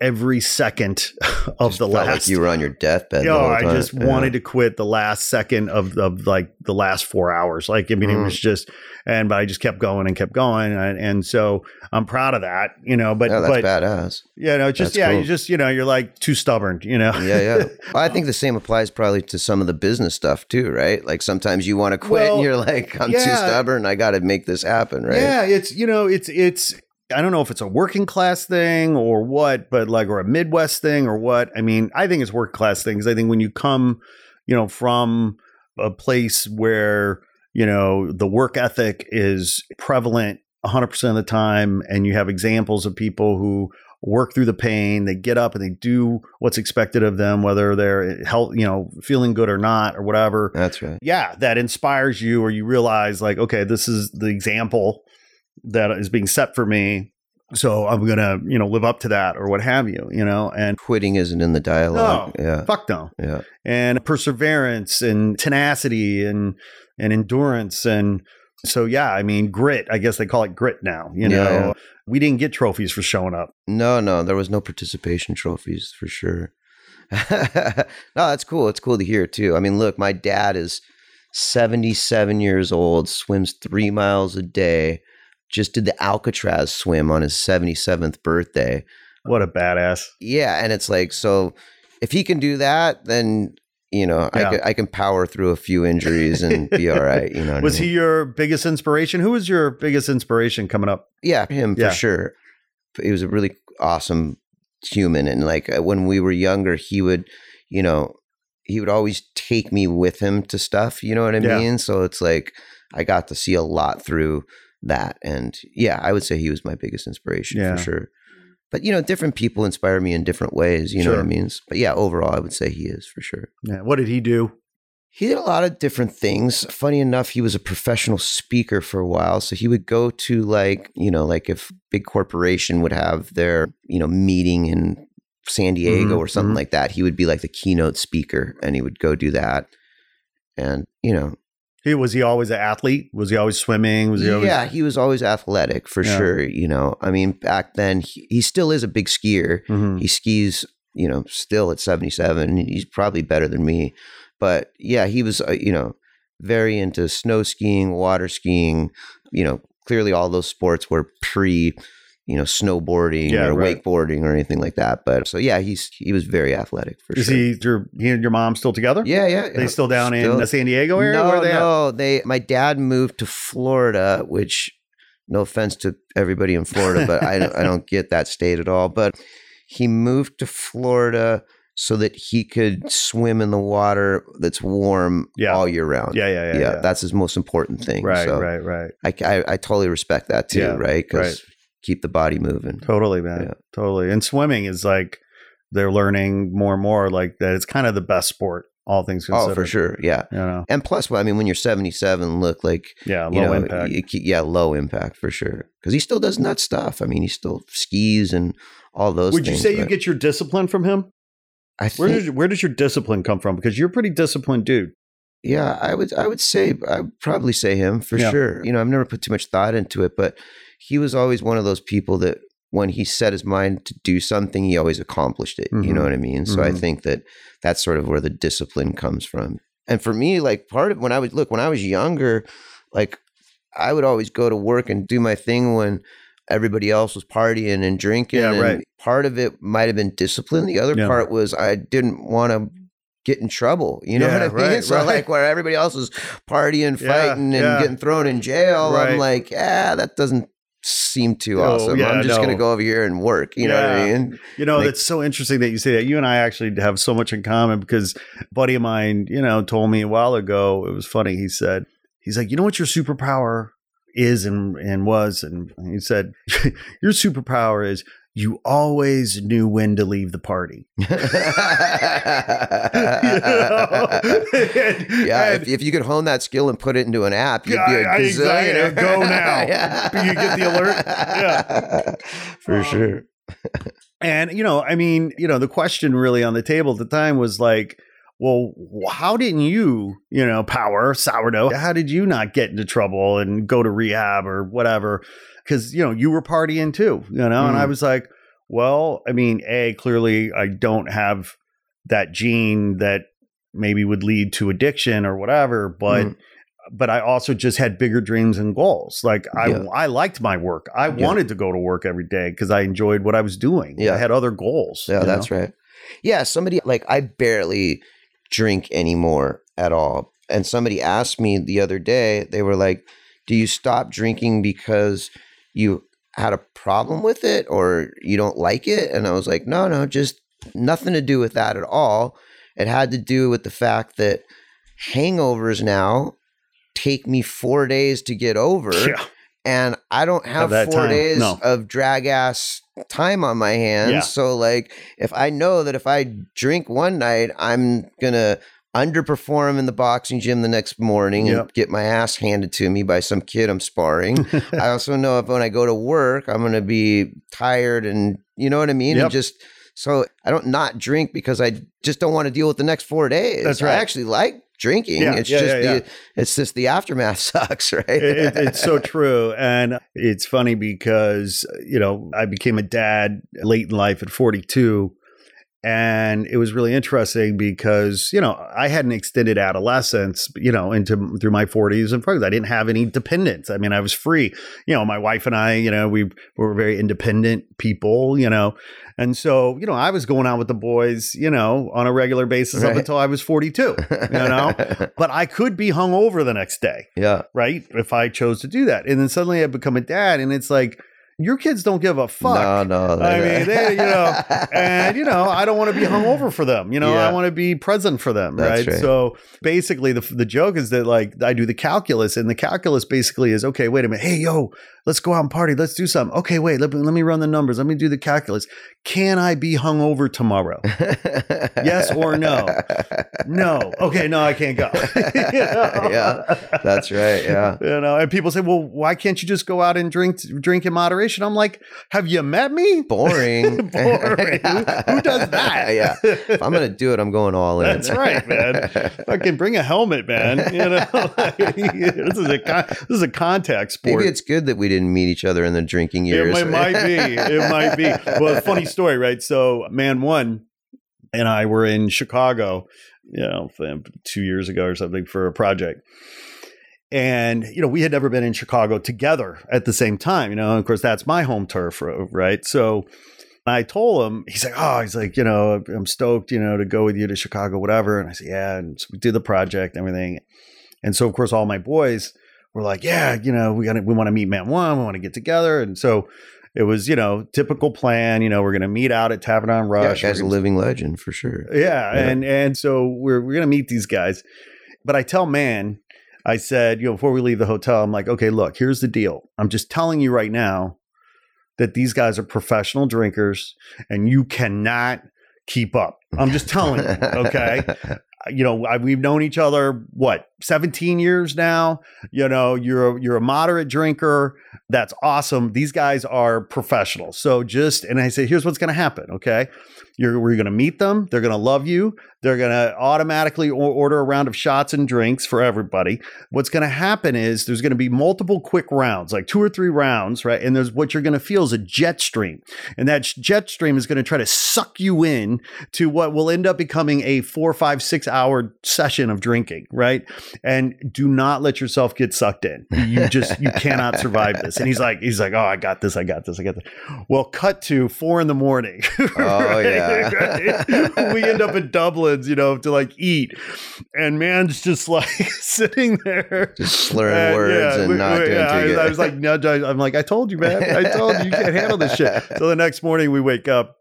every second of Just the last like you were on your deathbed. whole I just Yeah. wanted to quit the last second of, of like the last four hours. Like, I mean, it Mm. was just, and but I just kept going and kept going, and, and so I'm proud of that, you know. But yeah, that's but badass. you know, just That's yeah, cool. you just you know, you're like too stubborn, you know. Yeah, yeah. Well, I think the same applies probably to some of the business stuff too, right? Like sometimes you want to quit Well, and you're like, I'm too stubborn. I got to make this happen, right? Yeah, it's you know, it's it's I don't know if it's a working class thing or what, but like or a Midwest thing or what. I mean, I think it's working class things. I think when you come, you know, from a place where, you know, the work ethic is prevalent 100% of the time and you have examples of people who work through the pain, they get up and they do what's expected of them whether they're health, you know, feeling good or not or whatever That's right. yeah, that inspires you, or you realize, like, okay, this is the example that is being set for me. So I'm gonna, you know, live up to that, or what have you, you know. And Quitting isn't in the dialogue. Yeah. fuck no. Yeah. And perseverance and tenacity and and endurance and so yeah, I mean grit. I guess they call it grit now. You know, Yeah, yeah. we didn't get trophies for showing up. No, no, there was no participation trophies for sure. no, that's cool. It's cool to hear too. I mean, look, my dad is 77 years old, swims three miles a day, just did the Alcatraz swim on his 77th birthday. What a badass. Yeah. And it's like, so if he can do that, then, you know, Yeah. I, can, I can power through a few injuries and be all right. You know, what I Was mean? he your biggest inspiration? Who was your biggest inspiration coming up? Yeah, him Yeah. for sure. He was a really awesome human, and like uh, when we were younger, he would, you know, he would always take me with him to stuff. You know what I Yeah. mean? So it's like I got to see a lot through that, and yeah, I would say he was my biggest inspiration Yeah. for sure. But you know, different people inspire me in different ways. You know what I mean? But yeah, overall, I would say he is for sure. Yeah. What did he do? He did a lot of different things. Funny enough, he was a professional speaker for a while. So he would go to like, you know, like if big corporation would have their, you know, meeting in San Diego Mhm, or something mhm. like that, he would be like the keynote speaker and he would go do that. And, you know, He was he always an athlete? Was he always swimming? Was he always yeah, he was always athletic for Yeah. sure. You know, I mean, back then he, he still is a big skier. Mhm. He skis, you know, still at 77. He's probably better than me. But yeah, he was, uh, you know, very into snow skiing, water skiing, you know, clearly all those sports were pre, you know, snowboarding Yeah, or right. wakeboarding or anything like that. But so yeah, he's he was very athletic for Is sure. he your he and your mom still together? yeah, yeah. They still down in the San Diego area? no, they at? no, they. My dad moved to Florida, which, no offense to everybody in Florida, but I don't, I don't get that state at all. But he moved to Florida so that he could swim in the water that's warm Yeah. all year round. Yeah, yeah, yeah. yeah, yeah. that's his most important thing. right, so right, right. I, I, I totally respect that too, right? Because right. Keep the body moving. Totally, man. Yeah. Totally. And swimming is like they're learning more and more like that it's kind of the best sport, all things considered. Oh, for sure. Yeah. You know, And plus, well, I mean, when you're 77, look like, yeah, you low know, impact. you yeah, low impact for sure. Because he still does nut stuff. I mean, he still skis and all those Would you things, say you get your discipline from him? I Where does where does your discipline come from? Because you're a pretty disciplined dude. yeah, I would, I would say, I would probably say him for Yeah. sure. You know, I've never put too much thought into it, but he was always one of those people that when he set his mind to do something, he always accomplished it. You Mhm. know what I mean? So I Mhm. think that that's sort of where the discipline comes from. And for me, like part of when I was look when I was younger, like I would always go to work and do my thing when everybody else was partying and drinking. Yeah, and right. Part of it might have been discipline. The other Yeah. part was I didn't want to get in trouble. You know Yeah, what I mean? right, so right. like where everybody else was partying, fighting, and getting thrown in jail, Right. I'm like, yeah, that doesn't seem too Oh, awesome. yeah, I'm just no. gonna go over here and work. You know what I mean? You know, that's so interesting that you say that. You and I actually have so much in common because a buddy of mine, you know, told me a while ago, it was funny. He said, he's like, you know what your superpower is and, and was? And he said, your superpower is you always knew when to leave the party. yeah, And- if, if you could hone that skill and put it into an app, you'd be a Yeah, I- exactly. Go now. Yeah. You get the alert? Yeah. for um, sure. And, you know, I mean, you know, the question really on the table at the time was like, well, how didn't you, you know, power sourdough? How did you not get into trouble and go to rehab or whatever? Because, you know, you were partying too, you know? And I Mm. was like, well, I mean, A, clearly I don't have that gene that maybe would lead to addiction or whatever, but. Mm. But I also just had bigger dreams and goals. Like I, Yeah. I liked my work. I Yeah. wanted to go to work every day because I enjoyed what I was doing. Yeah. I had other goals. Yeah, that's know? right. Yeah, somebody like I barely drink anymore at all. And somebody asked me the other day, they were like, Do you stop drinking because you had a problem with it or you don't like it? And I was like, No, no, just nothing to do with that at all. It had to do with the fact that hangovers now take me four days to get over Yeah. and I don't have, four time. days No. of drag ass time on my hands. Yeah. So like if I know that if I drink one night, I'm gonna underperform in the boxing gym the next morning Yep. and get my ass handed to me by some kid I'm sparring. I also know if when I go to work, I'm gonna be tired and you know what I mean? Yep. And just so I don't not drink because I just don't want to deal with the next four days. That's right. I actually like drinking. Yeah, it's yeah, just yeah, the it's just the aftermath sucks, right? it- it's so true. And it's funny because, you know, I became a dad late in life at 42. And it was really interesting because, you know, I had an extended adolescence, you know, into through my 40s and 40s. I didn't have any dependents. I mean, I was free. You know, my wife and I, you know, we were very independent people, you know. And so, you know, I was going out with the boys, you know, on a regular basis up until I was 42, you know. but I could be hungover the next day yeah. right? If I chose to do that. And then suddenly I become a dad and it's like, your kids don't give a fuck. No, no. I mean, they, you know, and you know, I don't want to be hungover for them. You know, Yeah. I want to be present for them, right? right. So basically, the the joke is that like I do the calculus, and the calculus basically is okay. Wait a minute, hey yo, let's go out and party. Let's do something. Okay, wait, let me let me run the numbers. Let me do the calculus. Can I be hungover tomorrow? Yes or no? No. Okay, no, I can't go. You know? Yeah, that's right. Yeah. You know, and people say, "Well, why can't you just go out and drink drink in moderation?" I'm like, "Have you met me?" Boring. Boring. Who, who does that? yeah. If I'm gonna do it, I'm going all in. That's right, man. Fucking bring a helmet, man. You know, this is a con- this is a contact sport. Maybe it's good that we didn't meet each other in the drinking It years. might, might be. It might be. Well, funny story, right? So, Man One and I were in Chicago, you know, two years ago or something for a project. And, you know, we had never been in Chicago together at the same time, you know, and of course, that's my home turf, right? So I told him, he's like, oh, he's like, you know, I'm stoked, you know, to go with you to Chicago, whatever. And I said, yeah. And so we did the project and everything. And so, of course, all my boys were like, yeah, you know, we got to, we want to meet Man One, we want to get together. And so it was, you know, typical plan, you know, we're going to meet out at Tavern on yeah, Rush. guy's We're a living legend for sure. yeah, Yeah. and and so we're we're gonna meet these guys, but I tell man, I said, you know, before we leave the hotel, I'm like, okay, look, here's the deal. I'm just telling you right now that these guys are professional drinkers, and you cannot keep up. I'm just telling you, okay? you know, I, we've known each other what 17 years now. You know, you're a, you're a moderate drinker. That's awesome. These guys are professionals. So just and I say, here's what's going to happen. Okay, you're we're going to meet them. They're going to love you. They're going to automatically order a round of shots and drinks for everybody. What's going to happen is there's going to be multiple quick rounds, like two or three rounds, right? And there's what you're going to feel is a jet stream, and that jet stream is going to try to suck you in to what will end up becoming a four, five, six hour session of drinking, right? And do not let yourself get sucked in. You just you cannot survive this. And he's like, he's like, oh, I got this, I got this, I got this. Well, cut to four in the morning. Oh yeah. right? We end up in Dublin's, you know, to like eat, and man's just like sitting there, Just slurring words and we- not we- doing yeah, too I, good. I was like, no, I'm like, I told you, man. I told you, you can't handle this shit. So the next morning we wake up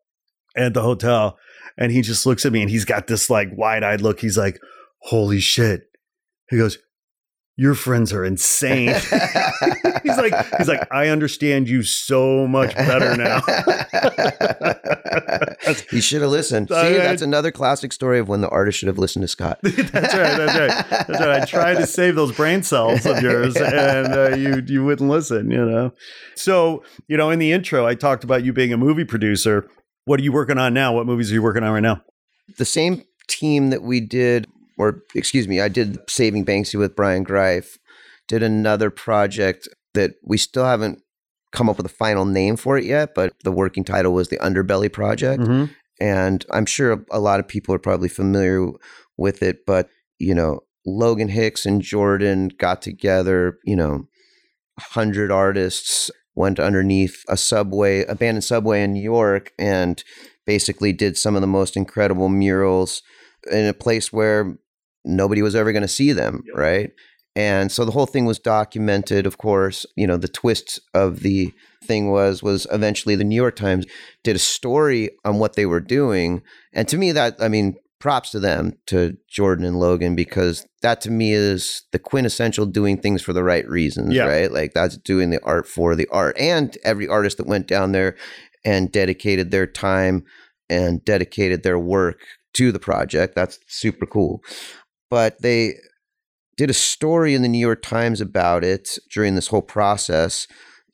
at the hotel, and he just looks at me, and he's got this like wide eyed look. He's like, holy shit. He goes, your friends are insane. he's like, he's like, I understand you so much better now. he should have listened. See, I- that's another classic story of when the artist should have listened to Scott. that's right. That's right. That's right. I tried to save those brain cells of yours, and uh, you you wouldn't listen. You know. So you know, in the intro, I talked about you being a movie producer. What are you working on now? What movies are you working on right now? the same team that we did, or excuse me, I did Saving Banksy with Brian Greif, did another project that we still haven't come up with a final name for it yet, but the working title was the Underbelly Project. Mhm. And I'm sure a lot of people are probably familiar with it, but you know, Logan Hicks and Jordan got together, you know, 100 artists went underneath a subway, abandoned subway in New York and basically did some of the most incredible murals in a place where nobody was ever going to see them, Yep. right? And so the whole thing was documented, of course. You know, the twist of the thing was was eventually the New York Times did a story on what they were doing. And to me that I mean, props to them, to Jordan and Logan, because that to me is the quintessential doing things for the right reasons, Yeah. right? Like that's doing the art for the art. And every artist that went down there and dedicated their time and dedicated their work to the project. That's super cool. But they did a story in the New York Times about it during this whole process.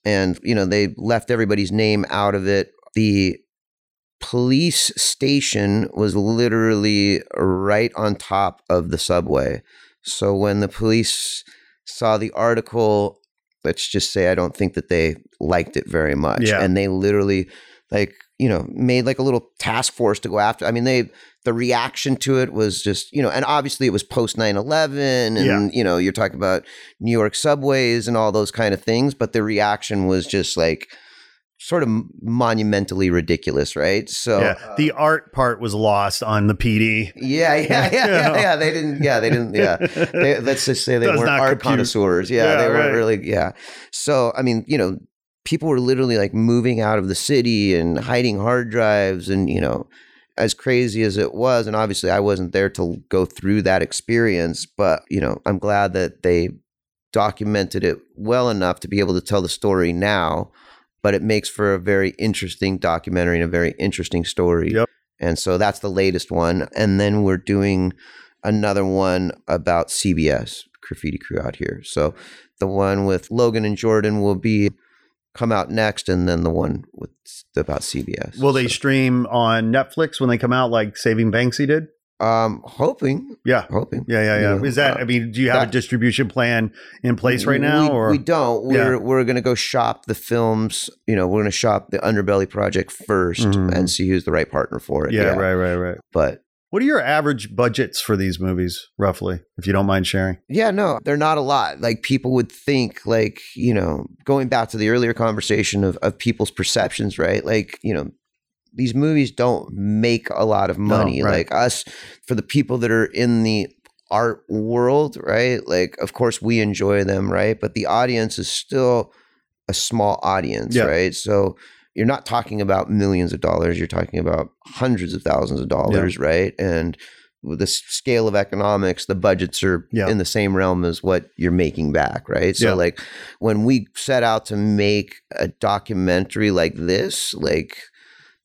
And, you know, they left everybody's name out of it. The police station was literally right on top of the subway. So when the police saw the article, let's just say I don't think that they liked it very much. Yeah. And they literally like, you know, made like a little task force to go after. I mean, they the reaction to it was just, you know, and obviously it was post 9/11 and Yeah. you know, you're talking about New York subways and all those kind of things, but the reaction was just like sort of monumentally ridiculous, right? So yeah, uh, the art part was lost on the PD. yeah, yeah, yeah, yeah, yeah. They didn't. Yeah, they didn't. Yeah, they, let's just say they Does weren't art compute. connoisseurs. Yeah, Yeah, they weren't right. really. Yeah. So I mean, you know, people were literally like moving out of the city and hiding hard drives, and you know, as crazy as it was, and obviously I wasn't there to go through that experience, but you know, I'm glad that they documented it well enough to be able to tell the story now. But it makes for a very interesting documentary and a very interesting story. Yep. And so that's the latest one. And then we're doing another one about CBS, Graffiti Crew out here. So the one with Logan and Jordan will be come out next, and then the one with about CBS. Will they So, stream on Netflix when they come out, like Saving Banksy did? um, hoping, Yeah. hoping. Yeah, yeah, yeah. You know, Is that? uh, I mean, do you have a distribution plan in place right now, we, or we don't. We're Yeah. we're gonna go shop the films. You know, we're gonna shop the Underbelly project 1st Mhm. and see who's the right partner for it. yeah, right, right, right. But What are your average budgets for these movies, roughly, if you don't mind sharing? Yeah, no, they're not a lot. Like people would think, like, you know, going back to the earlier conversation of, of people's perceptions, right? Like, you know, these movies don't make a lot of money. right. Like us, for the people that are in the art world, right? Like, of course, we enjoy them, right? But the audience is still a small audience, Yeah. right? So you're not talking about millions of dollars. You're talking about hundreds of thousands of dollars, right? And with the scale of economics, the budgets are Yeah. in the same realm as what you're making back, right? So, Yeah. like, when we set out to make a documentary like this, like,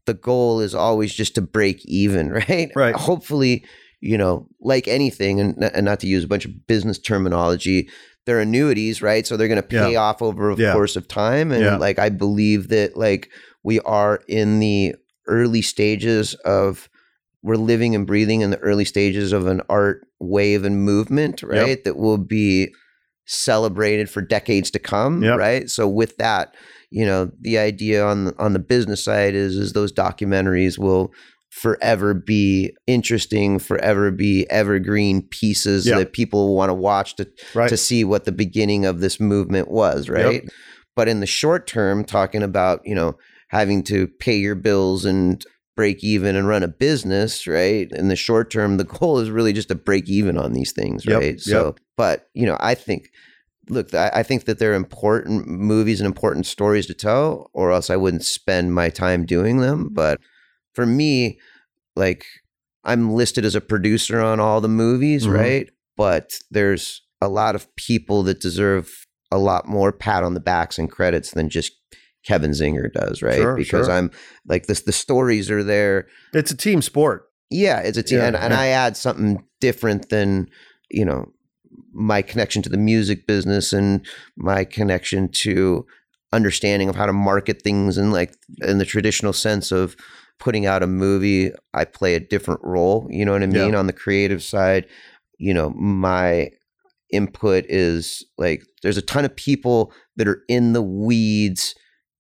the goal is always just to break even, right? Right. Hopefully, you know, like anything, and, and not to use a bunch of business terminology, they're annuities, right? So they're going to pay Yeah. off over a Yeah. course of time. And Yeah. like, I believe that like we are in the early stages of, we're living and breathing in the early stages of an art wave and movement, right? That will be celebrated for decades to come, Yep. right? So with that, you know, the idea on the, on the business side is is those documentaries will forever be interesting, forever be evergreen pieces Yeah. that people want to watch to Right. to see what the beginning of this movement was, right? But in the short term, talking about, you know, having to pay your bills and break even and run a business, right? In the short term, the goal is really just to break even on these things, Yep, right? So, but, you know, I think, look, I, I think that they're important movies and important stories to tell, or else I wouldn't spend my time doing them. But for me, like, I'm listed as a producer on all the movies, Mhm. right? But there's a lot of people that deserve a lot more pat on the backs and credits than just Kevin Zinger does, right? Sure, because sure. I'm like this the stories are there. it's a team sport. Yeah, it's a team Yeah, and, and. I add something different than, you know, my connection to the music business and my connection to understanding of how to market things and like in the traditional sense of putting out a movie, I play a different role. You know what I Yeah. mean? On the creative side, you know, my input is like there's a ton of people that are in the weeds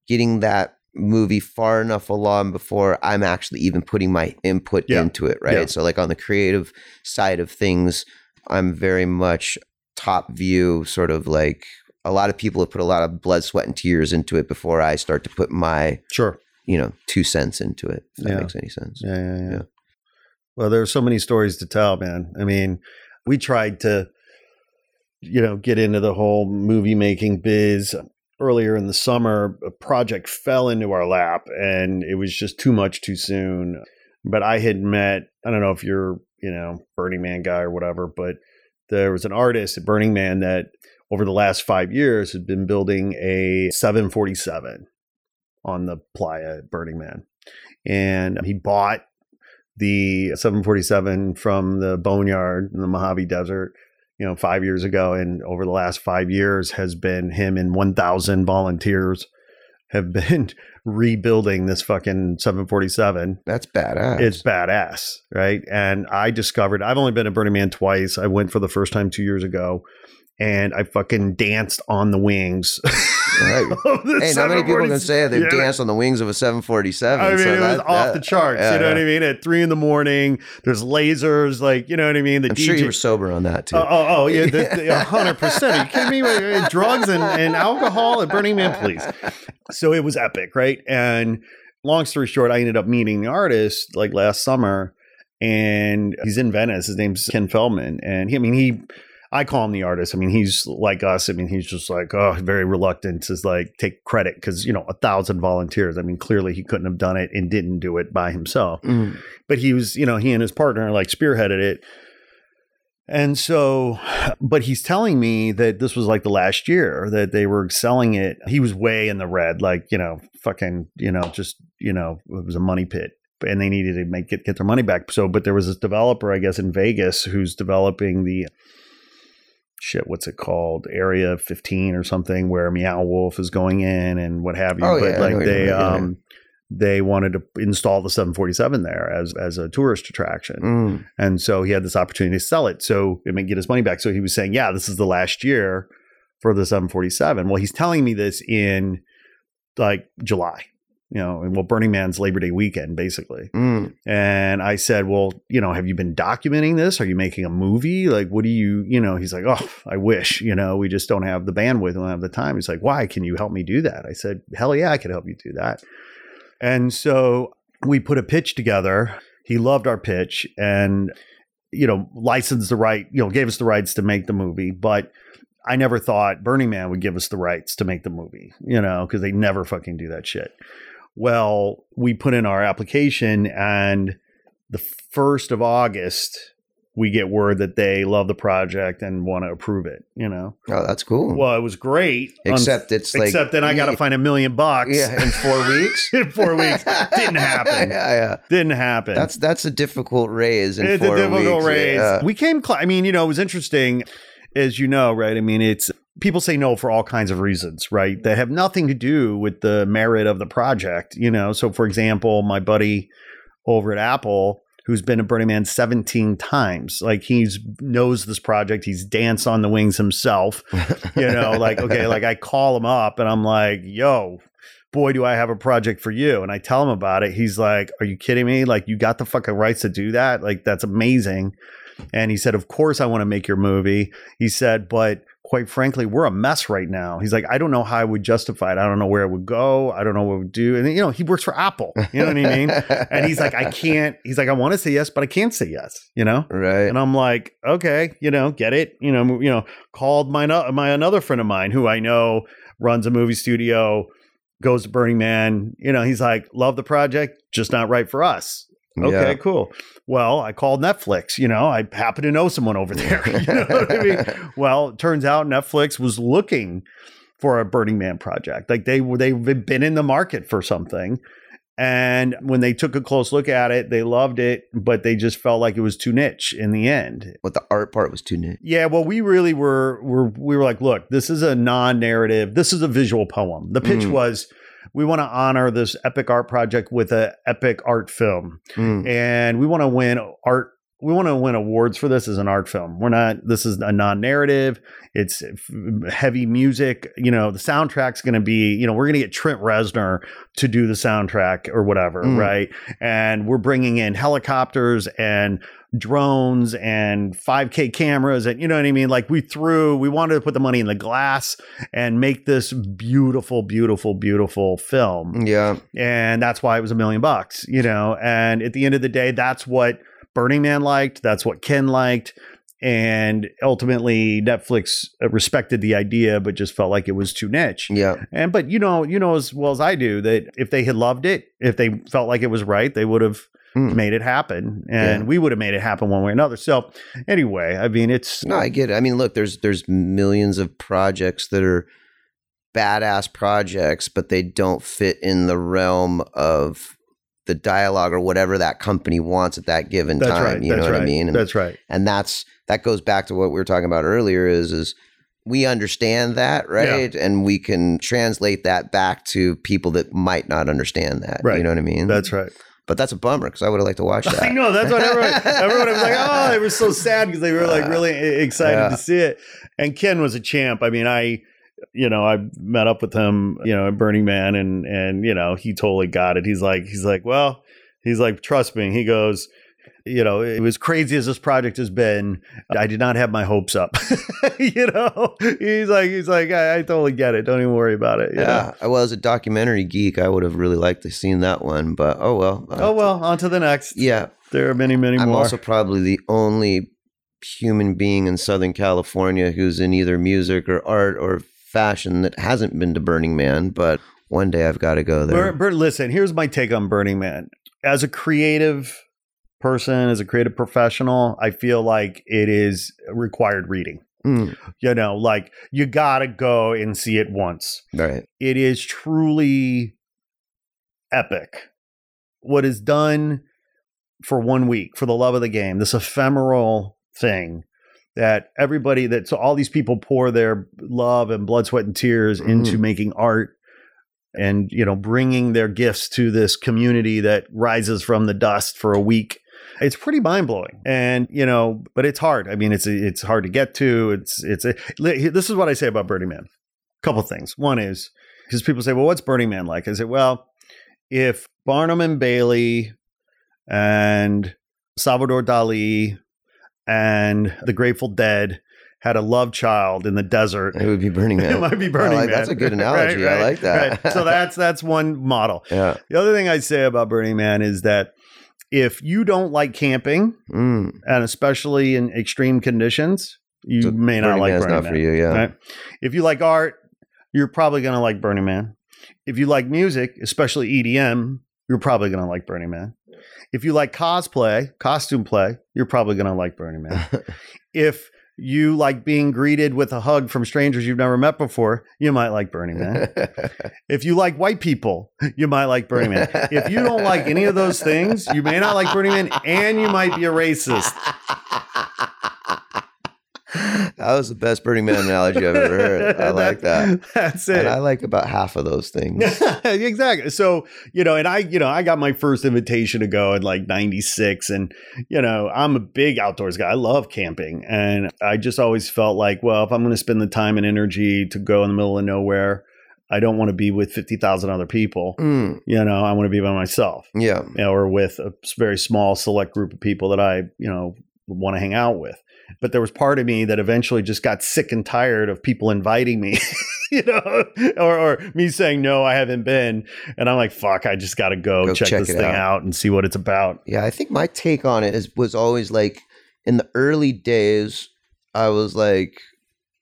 getting that movie far enough along before I'm actually even putting my input Yeah. into it, right? Yeah. So like on the creative side of things, I'm very much top view sort of like a lot of people have put a lot of blood, sweat, and tears into it before I start to put my, Sure. You know, two cents into it. If that Yeah. makes any sense. Yeah, yeah, yeah. Yeah. Well, there's so many stories to tell, man. I mean, we tried to, you know, get into the whole movie making biz earlier in the summer. A project fell into our lap, and it was just too much too soon. But I had met, I don't know if you're, you know, Burning Man guy or whatever, but there was an artist at Burning Man that over the last five years had been building a 747 on the playa at Burning Man. And he bought the 747 from the boneyard in the Mojave Desert, you know, five years ago. And over the last five years has been him and 1,000 volunteers have been rebuilding this fucking 747 That's badass. it's badass, right? And I discovered I've only been to Burning Man twice. I went for the first time two years ago, and I fucking danced on the wings. Right. the Hey, not many people can say they've Yeah. danced on the wings of a 747. I mean, so it was that- off the charts. yeah, you know what. I mean? At three in the morning, there's lasers, like you know what I mean. The I'm DJ, sure you were sober on that too. Oh, oh, oh, yeah, the- hundred percent. Are you kidding me? Drugs and, and alcohol at Burning Man, please. So it was epic, right? And long story short, I ended up meeting the artist like last summer, and he's in Venice. His name's Ken Feldman, and he, I mean, he. I call him the artist. I mean, he's like us. I mean, he's just like, oh, very reluctant to like take credit because you know a thousand volunteers. I mean, clearly he couldn't have done it and didn't do it by himself Mm. but he was, you know, he and his partner like spearheaded it. And so, but he's telling me that this was like the last year that they were selling it. He was way in the red, like, you know, fucking, you know, just, you know, it was a money pit and they needed to make it, get their money back. So, but there was this developer, I guess, in Vegas who's developing the shit, what's it called? Area 15 or something where Meow Wolf is going in and what have you. Oh, but yeah, like they, um, they wanted to install the 747 there as as a tourist attraction. Mm. And so he had this opportunity to sell it so it may get his money back. So he was saying, Yeah, this is the last year for the 747. Well, he's telling me this in like July, you know, and well, Burning Man's Labor Day weekend, basically. Mm. And I said, Well, you know, have you been documenting this? Are you making a movie? Like, what do you, you know, he's like, Oh, I wish, you know, we just don't have the bandwidth, we don't have the time. He's like, Why? Can you help me do that? I said, Hell yeah, I could help you do that. And so we put a pitch together. He loved our pitch and, you know, licensed the right, you know, gave us the rights to make the movie. But I never thought Burning Man would give us the rights to make the movie, you know, because they never fucking do that shit. Well, we put in our application and the 1st of August, we get word that they love the project and want to approve it. You know, Oh, that's cool. well, it was great, Except um, it's like except then I got to find a million bucks. yeah, in four weeks. in four weeks, didn't happen. yeah, yeah. Didn't happen. That's that's a difficult raise in it's a difficult weeks. raise. Yeah. We came. Cl- I mean, you know, it was interesting, as you know, right? I mean, it's people say no for all kinds of reasons, right? That have nothing to do with the merit of the project. You know, so for example, my buddy over at Apple. Who's been to Burning Man 17 times? Like he's knows this project. He's danced on the wings himself. You know, like okay, like I call him up and I'm like, "Yo, boy, do I have a project for you. And I tell him about it. He's like, Are you kidding me? Like, you got the fucking rights to do that? Like, that's amazing. And he said, Of course, I want to make your movie. He said, But quite frankly, we're a mess right now. He's like, I don't know how I would justify it. I don't know where it would go. I don't know what it would do. And, you know, he works for Apple. You know what I mean? And he's like, I can't, he's like, I want to say yes, but I can't say yes, you know? right. And I'm like, okay, you know, get it. You know, you know, called my my another friend of mine who I know runs a movie studio, goes to Burning Man. You know, he's like, love the project, just not right for us. Okay, Yeah. cool. Well, I called Netflix. You know, I happen to know someone over there. You know what I mean? Well, it turns out Netflix was looking for a Burning Man project. Like they were, they've been in the market for something. And when they took a close look at it, they loved it, but they just felt like it was too niche in the end. But the art part was too niche. Yeah, well, we really were were we were like, look, this is a non-narrative. This is a visual poem. The pitch Mm. was we want to honor this epic art project with a epic art film, Mm. and we want to win art. We want to win awards for this as an art film. We're not. This is a non-narrative. It's heavy music. You know, the soundtrack's going to be. You know, we're going to get Trent Reznor to do the soundtrack or whatever, Mm. right? And we're bringing in helicopters and drones and 5K cameras and you know what I mean? Like we threw, we wanted to put the money in the glass and make this beautiful, beautiful, beautiful film. Yeah. And that's why it was a million bucks, you know. And at the end of the day, that's what Burning Man liked. That's what Ken liked. And ultimately, Netflix uh, respected the idea, but just felt like it was too niche. Yeah. And but you know, you know as well as I do that if they had loved it, if they felt like it was right, they would have Mm. made it happen, and Yeah. we would have made it happen one way or another. So anyway, I mean, it's No, I get it. I mean, look, there's there's millions of projects that are badass projects, but they don't fit in the realm of the dialogue or whatever that company wants at that given that's time. right. You know what right. I mean? And, That's right. and that's that goes back to what we were talking about earlier. Is is we understand that, right? And we can translate that back to people that might not understand that. Right. You know what I mean? That's right. But that's a bummer because I would have liked to watch that. I know. That's what everyone. everyone was like, oh, they were so sad because they were like really excited Yeah. to see it. And Ken was a champ. I mean, I, you know, I met up with him, you know, at Burning Man, and and you know, he totally got it. He's like, he's like, well, he's like, trust me. He goes. You know, it was crazy as this project has been. I did not have my hopes up. you know, he's like, he's like, I, I totally get it. Don't even worry about it. you know? Yeah, well, as a documentary geek, I would have really liked to seen that one, but oh well. Uh, oh well, on to the next. yeah. There are many, many more. I'm also probably the only human being in Southern California who's in either music or art or fashion that hasn't been to Burning Man, but one day I've got to go there. Bur- listen, here's my take on Burning Man. As a creative person, as a creative professional, I feel like it is required reading. Mm, You know, like you got to go and see it once. right. It is truly epic. What is done for one week for the love of the game, this ephemeral thing that everybody that so all these people pour their love and blood, sweat, and tears into Mhm. making art and you know bringing their gifts to this community that rises from the dust for a week it's pretty mind-blowing and you know but it's hard i mean it's it's hard to get to it's it's a, this is what i say about burning man a couple things one is because people say well what's burning man like i say well if barnum and bailey and salvador dali and the grateful dead had a love child in the desert It would be Burning Man. it might be Burning like- Man. That's a good analogy. I like that. right. So that's that's one model. yeah. The other thing I'd say about Burning Man is that if you don't like camping, Mm. and especially in extreme conditions, you So may not Burning like Man's Burning not Man. for you. Yeah. Right? If you like art, you're probably going to like Burning Man. If you like music, especially EDM, you're probably going to like Burning Man. If you like cosplay, costume play, you're probably going to like Burning Man. if you like being greeted with a hug from strangers you've never met before, you might like Burning Man. if you like white people, you might like Burning Man. If you don't like any of those things, you may not like Burning Man and you might be a racist. That was the best Burning Man analogy I've ever heard. I like that. That's it. And I like about half of those things. exactly. So, you know, and I, you know, I got my first invitation to go in like 96 and, you know, I'm a big outdoors guy. I love camping and I just always felt like, well, if I'm going to spend the time and energy to go in the middle of nowhere, I don't want to be with 50,000 other people. Mm, You know, I want to be by myself yeah. you know, or with a very small select group of people that I, you know, want to hang out with. But there was part of me that eventually just got sick and tired of people inviting me, you know, or, or me saying, no, I haven't been. And I'm like, fuck, I just got to go, Go check, check this thing out. out. and see what it's about. Yeah, I think my take on it is was always like in the early days, I was like,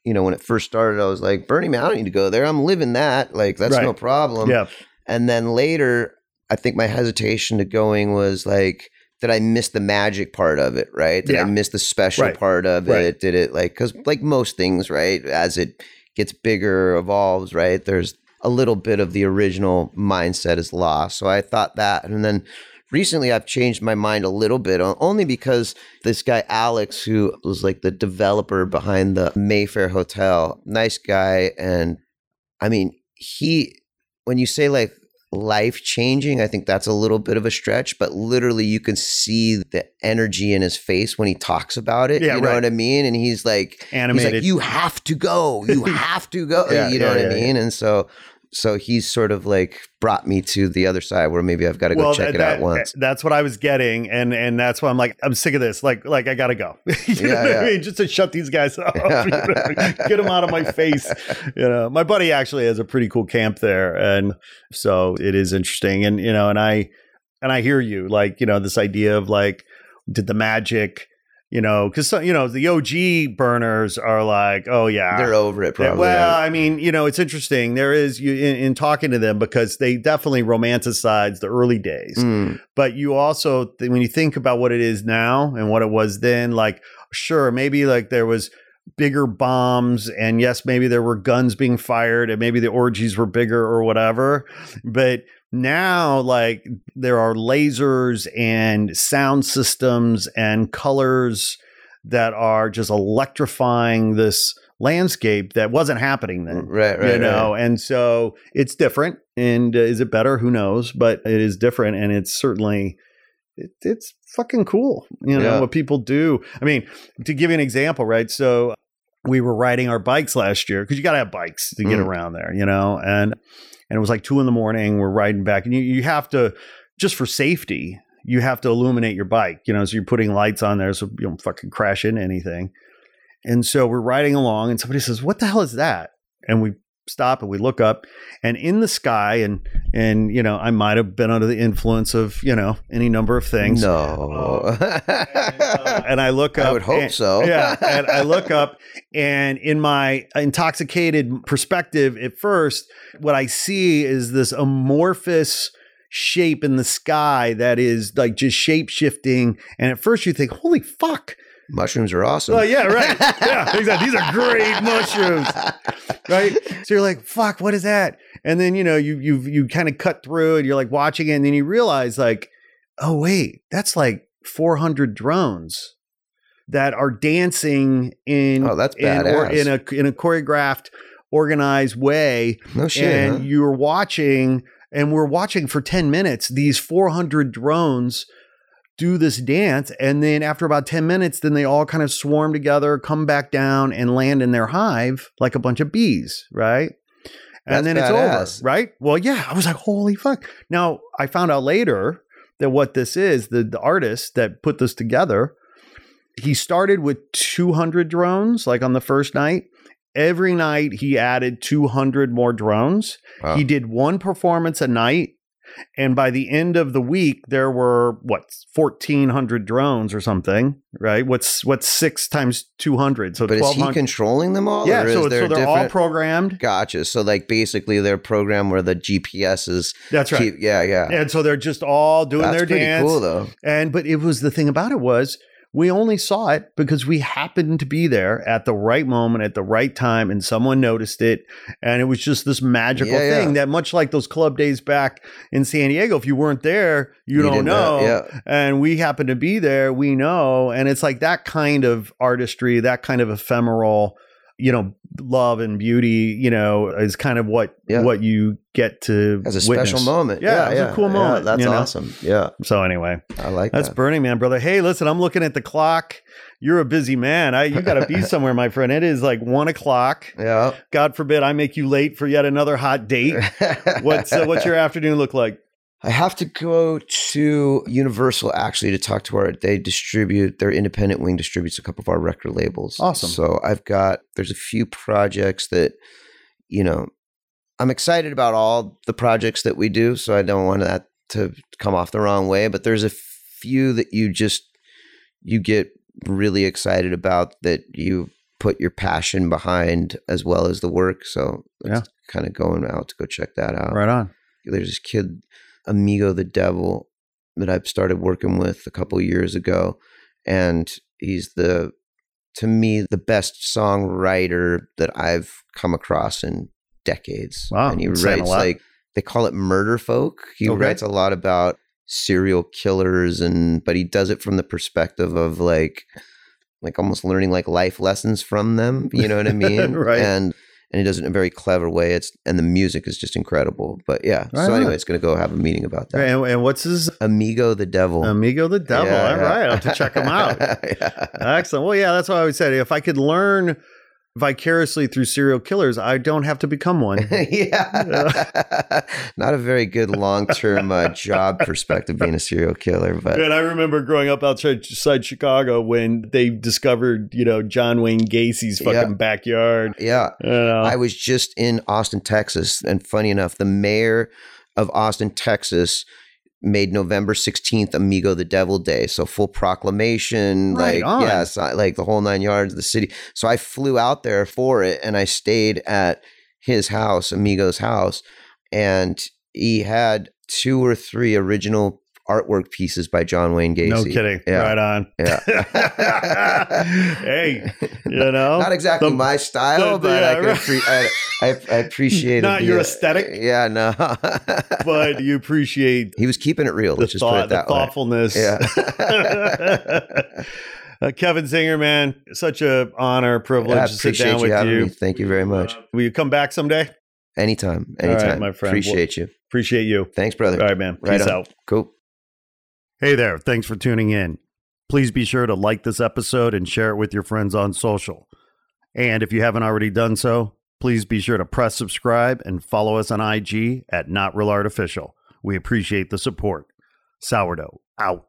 you know, when it first started, I was like, Burning Man, I don't need to go there. I'm living that. Like, that's Right. no problem. yeah. And then later, I think my hesitation to going was like, did I miss the magic part of it? Right? Did Yeah. I miss the special Right. part of Right. it? Did it like because like most things, right? As it gets bigger, evolves, right? There's a little bit of the original mindset is lost. So I thought that, and then recently I've changed my mind a little bit, only because this guy Alex, who was like the developer behind the Mayfair Hotel, nice guy, and I mean he when you say like life changing, I think that's a little bit of a stretch, but literally you can see the energy in his face when he talks about it. Yeah, you know right. what I mean? And he's like, he's Animated. like, you have to go, you have to go. Yeah, you know yeah, what I mean? And so, so he's sort of like brought me to the other side where maybe I've got to go check that- it out that- once. That's what I was getting, and and that's why I'm like, I'm sick of this. Like, like I gotta go. you know Yeah, what I mean? Just to shut these guys up, you know? get them out of my face. You know, my buddy actually has a pretty cool camp there, and so it is interesting. And you know, and I and I hear you, like you know, this idea of like, did the magic. You know, because you know the OG burners are like, oh yeah, They're over it probably. well, I mean, you know, it's interesting. There is you in, in talking to them because they definitely romanticize the early days, Mm, but you also th- when you think about what it is now and what it was then, like sure, maybe like there was bigger bombs and yes, maybe there were guns being fired and maybe the orgies were bigger or whatever, but now like there are lasers and sound systems and colors that are just electrifying this landscape that wasn't happening then right, right, you know right. and so it's different and uh, is it better who knows but it is different and it's certainly it, it's fucking cool you know Yeah. what people do i mean to give you an example right so we were riding our bikes last year because you got to have bikes to get Mm. around there you know and and it was like two in the morning we're riding back and you, you have to just for safety you have to illuminate your bike you know so you're putting lights on there so you don't fucking crash into anything. And so we're riding along and somebody says what the hell is that? And we stop and we look up and in the sky and and you know i might have been under the influence of you know any number of things No. and i look up I would hope and- so. yeah and i look up and in my intoxicated perspective at first what i see is this amorphous shape in the sky that is like just shape shifting and at first you think holy fuck Mushrooms are awesome. Oh yeah, right. Yeah, exactly. These are great mushrooms, right? So you're like, "Fuck, what is that?" And then you know you you you kind of cut through and you're like watching it, and then you realize like, "Oh wait, that's like 400 drones that are dancing in Oh, that's in, badass. in a in a choreographed, organized way." no shit. and huh? you're watching and we're watching for 10 minutes these 400 drones do this dance and then after about 10 minutes then they all kind of swarm together come back down and land in their hive like a bunch of bees right? And That's then it's badass. over right? Well yeah i was like holy fuck. Now i found out later that what this is the, the artist that put this together he started with 200 drones like on the first night. Every night he added 200 more drones. Wow. he did one performance a night And by the end of the week, there were what fourteen hundred drones or something, right? What's what's six times two hundred? So But is he controlling them all? Yeah, or is so, so they're all programmed. Gotcha. So like basically their program where the GPS is That's right. keep yeah, yeah. and so they're just all doing That's their pretty dance. cool though. And but it was the thing about it was we only saw it because we happened to be there at the right moment at the right time and someone noticed it and it was just this magical Yeah, yeah. thing that much like those club days back in San Diego if you weren't there you, don't didn't know Yeah. and we happened to be there we know and it's like that kind of artistry that kind of ephemeral you know love and beauty you know is kind of what Yeah. what you get to As a witness. special moment. Yeah, it was a cool yeah, moment, that's you know? awesome. Yeah. so anyway I like that's that. Burning Man, brother. Hey, listen, I'm looking at the clock. You're a busy man. I, you got to be somewhere, my friend. It is like one o'clock. yeah. God forbid I make you late for yet another hot date. What's uh, what's your afternoon look like? I have to go to Universal actually to talk to our. They distribute their independent wing distributes a couple of our record labels. Awesome. So I've got there's a few projects that you know I'm excited about all the projects that we do. So I don't want that to come off the wrong way. But there's a few that you just you get really excited about that you put your passion behind as well as the work. So it's kind of going out to go check that out Right on. there's this kid amigo the devil that i've started working with a couple years ago and he's the to me the best songwriter that i've come across in decades Wow, and he that's saying a writes like they call it murder folk he Okay. writes a lot about serial killers and but he does it from the perspective of like like almost learning like life lessons from them you know what i mean Right. and and he does it in a very clever way. It's and the music is just incredible. But yeah, Right so anyway, it's going to go have a meeting about that. And, and what's his Amigo the Devil. amigo the devil? Yeah, All yeah. right, I'll have to check him out. Yeah. Excellent. Well, yeah, that's what I always said. If I could learn vicariously through serial killers, I don't have to become one. yeah, not a very good long term uh, job perspective being a serial killer, but And I remember growing up outside Chicago when they discovered, you know, John Wayne Gacy's fucking Yeah. backyard. yeah, You know. I was just in Austin, Texas, and funny enough, the mayor of Austin, Texas made November 16th Amigo the Devil Day. So full proclamation, Right like on. yeah, so- like the whole nine yards of the city. So I flew out there for it and I stayed at his house, Amigo's house, and he had two or three original artwork pieces by John Wayne Gacy. no kidding. Yeah. Right on. Yeah. hey, you know, Not exactly The- my style, the- but yeah, I, can right. appre- I, I, I appreciate Not the, your uh, aesthetic? Yeah, no. but you appreciate he was keeping it real. the Let's just put thought, it the that way. thoughtfulness. Yeah. Uh, Kevin Zinger, man, such a honor, privilege Yeah, to sit down you with you. me. Thank you very much. Will you come back someday? Anytime, right, anytime, my friend. Appreciate you. Appreciate you. Thanks, brother. All right, man. Right Peace on. out. Cool. Hey there. Thanks for tuning in. Please be sure to like this episode and share it with your friends on social. And if you haven't already done so, please be sure to press subscribe and follow us on IG at Not Real Artificial. We appreciate the support. Sourdough out.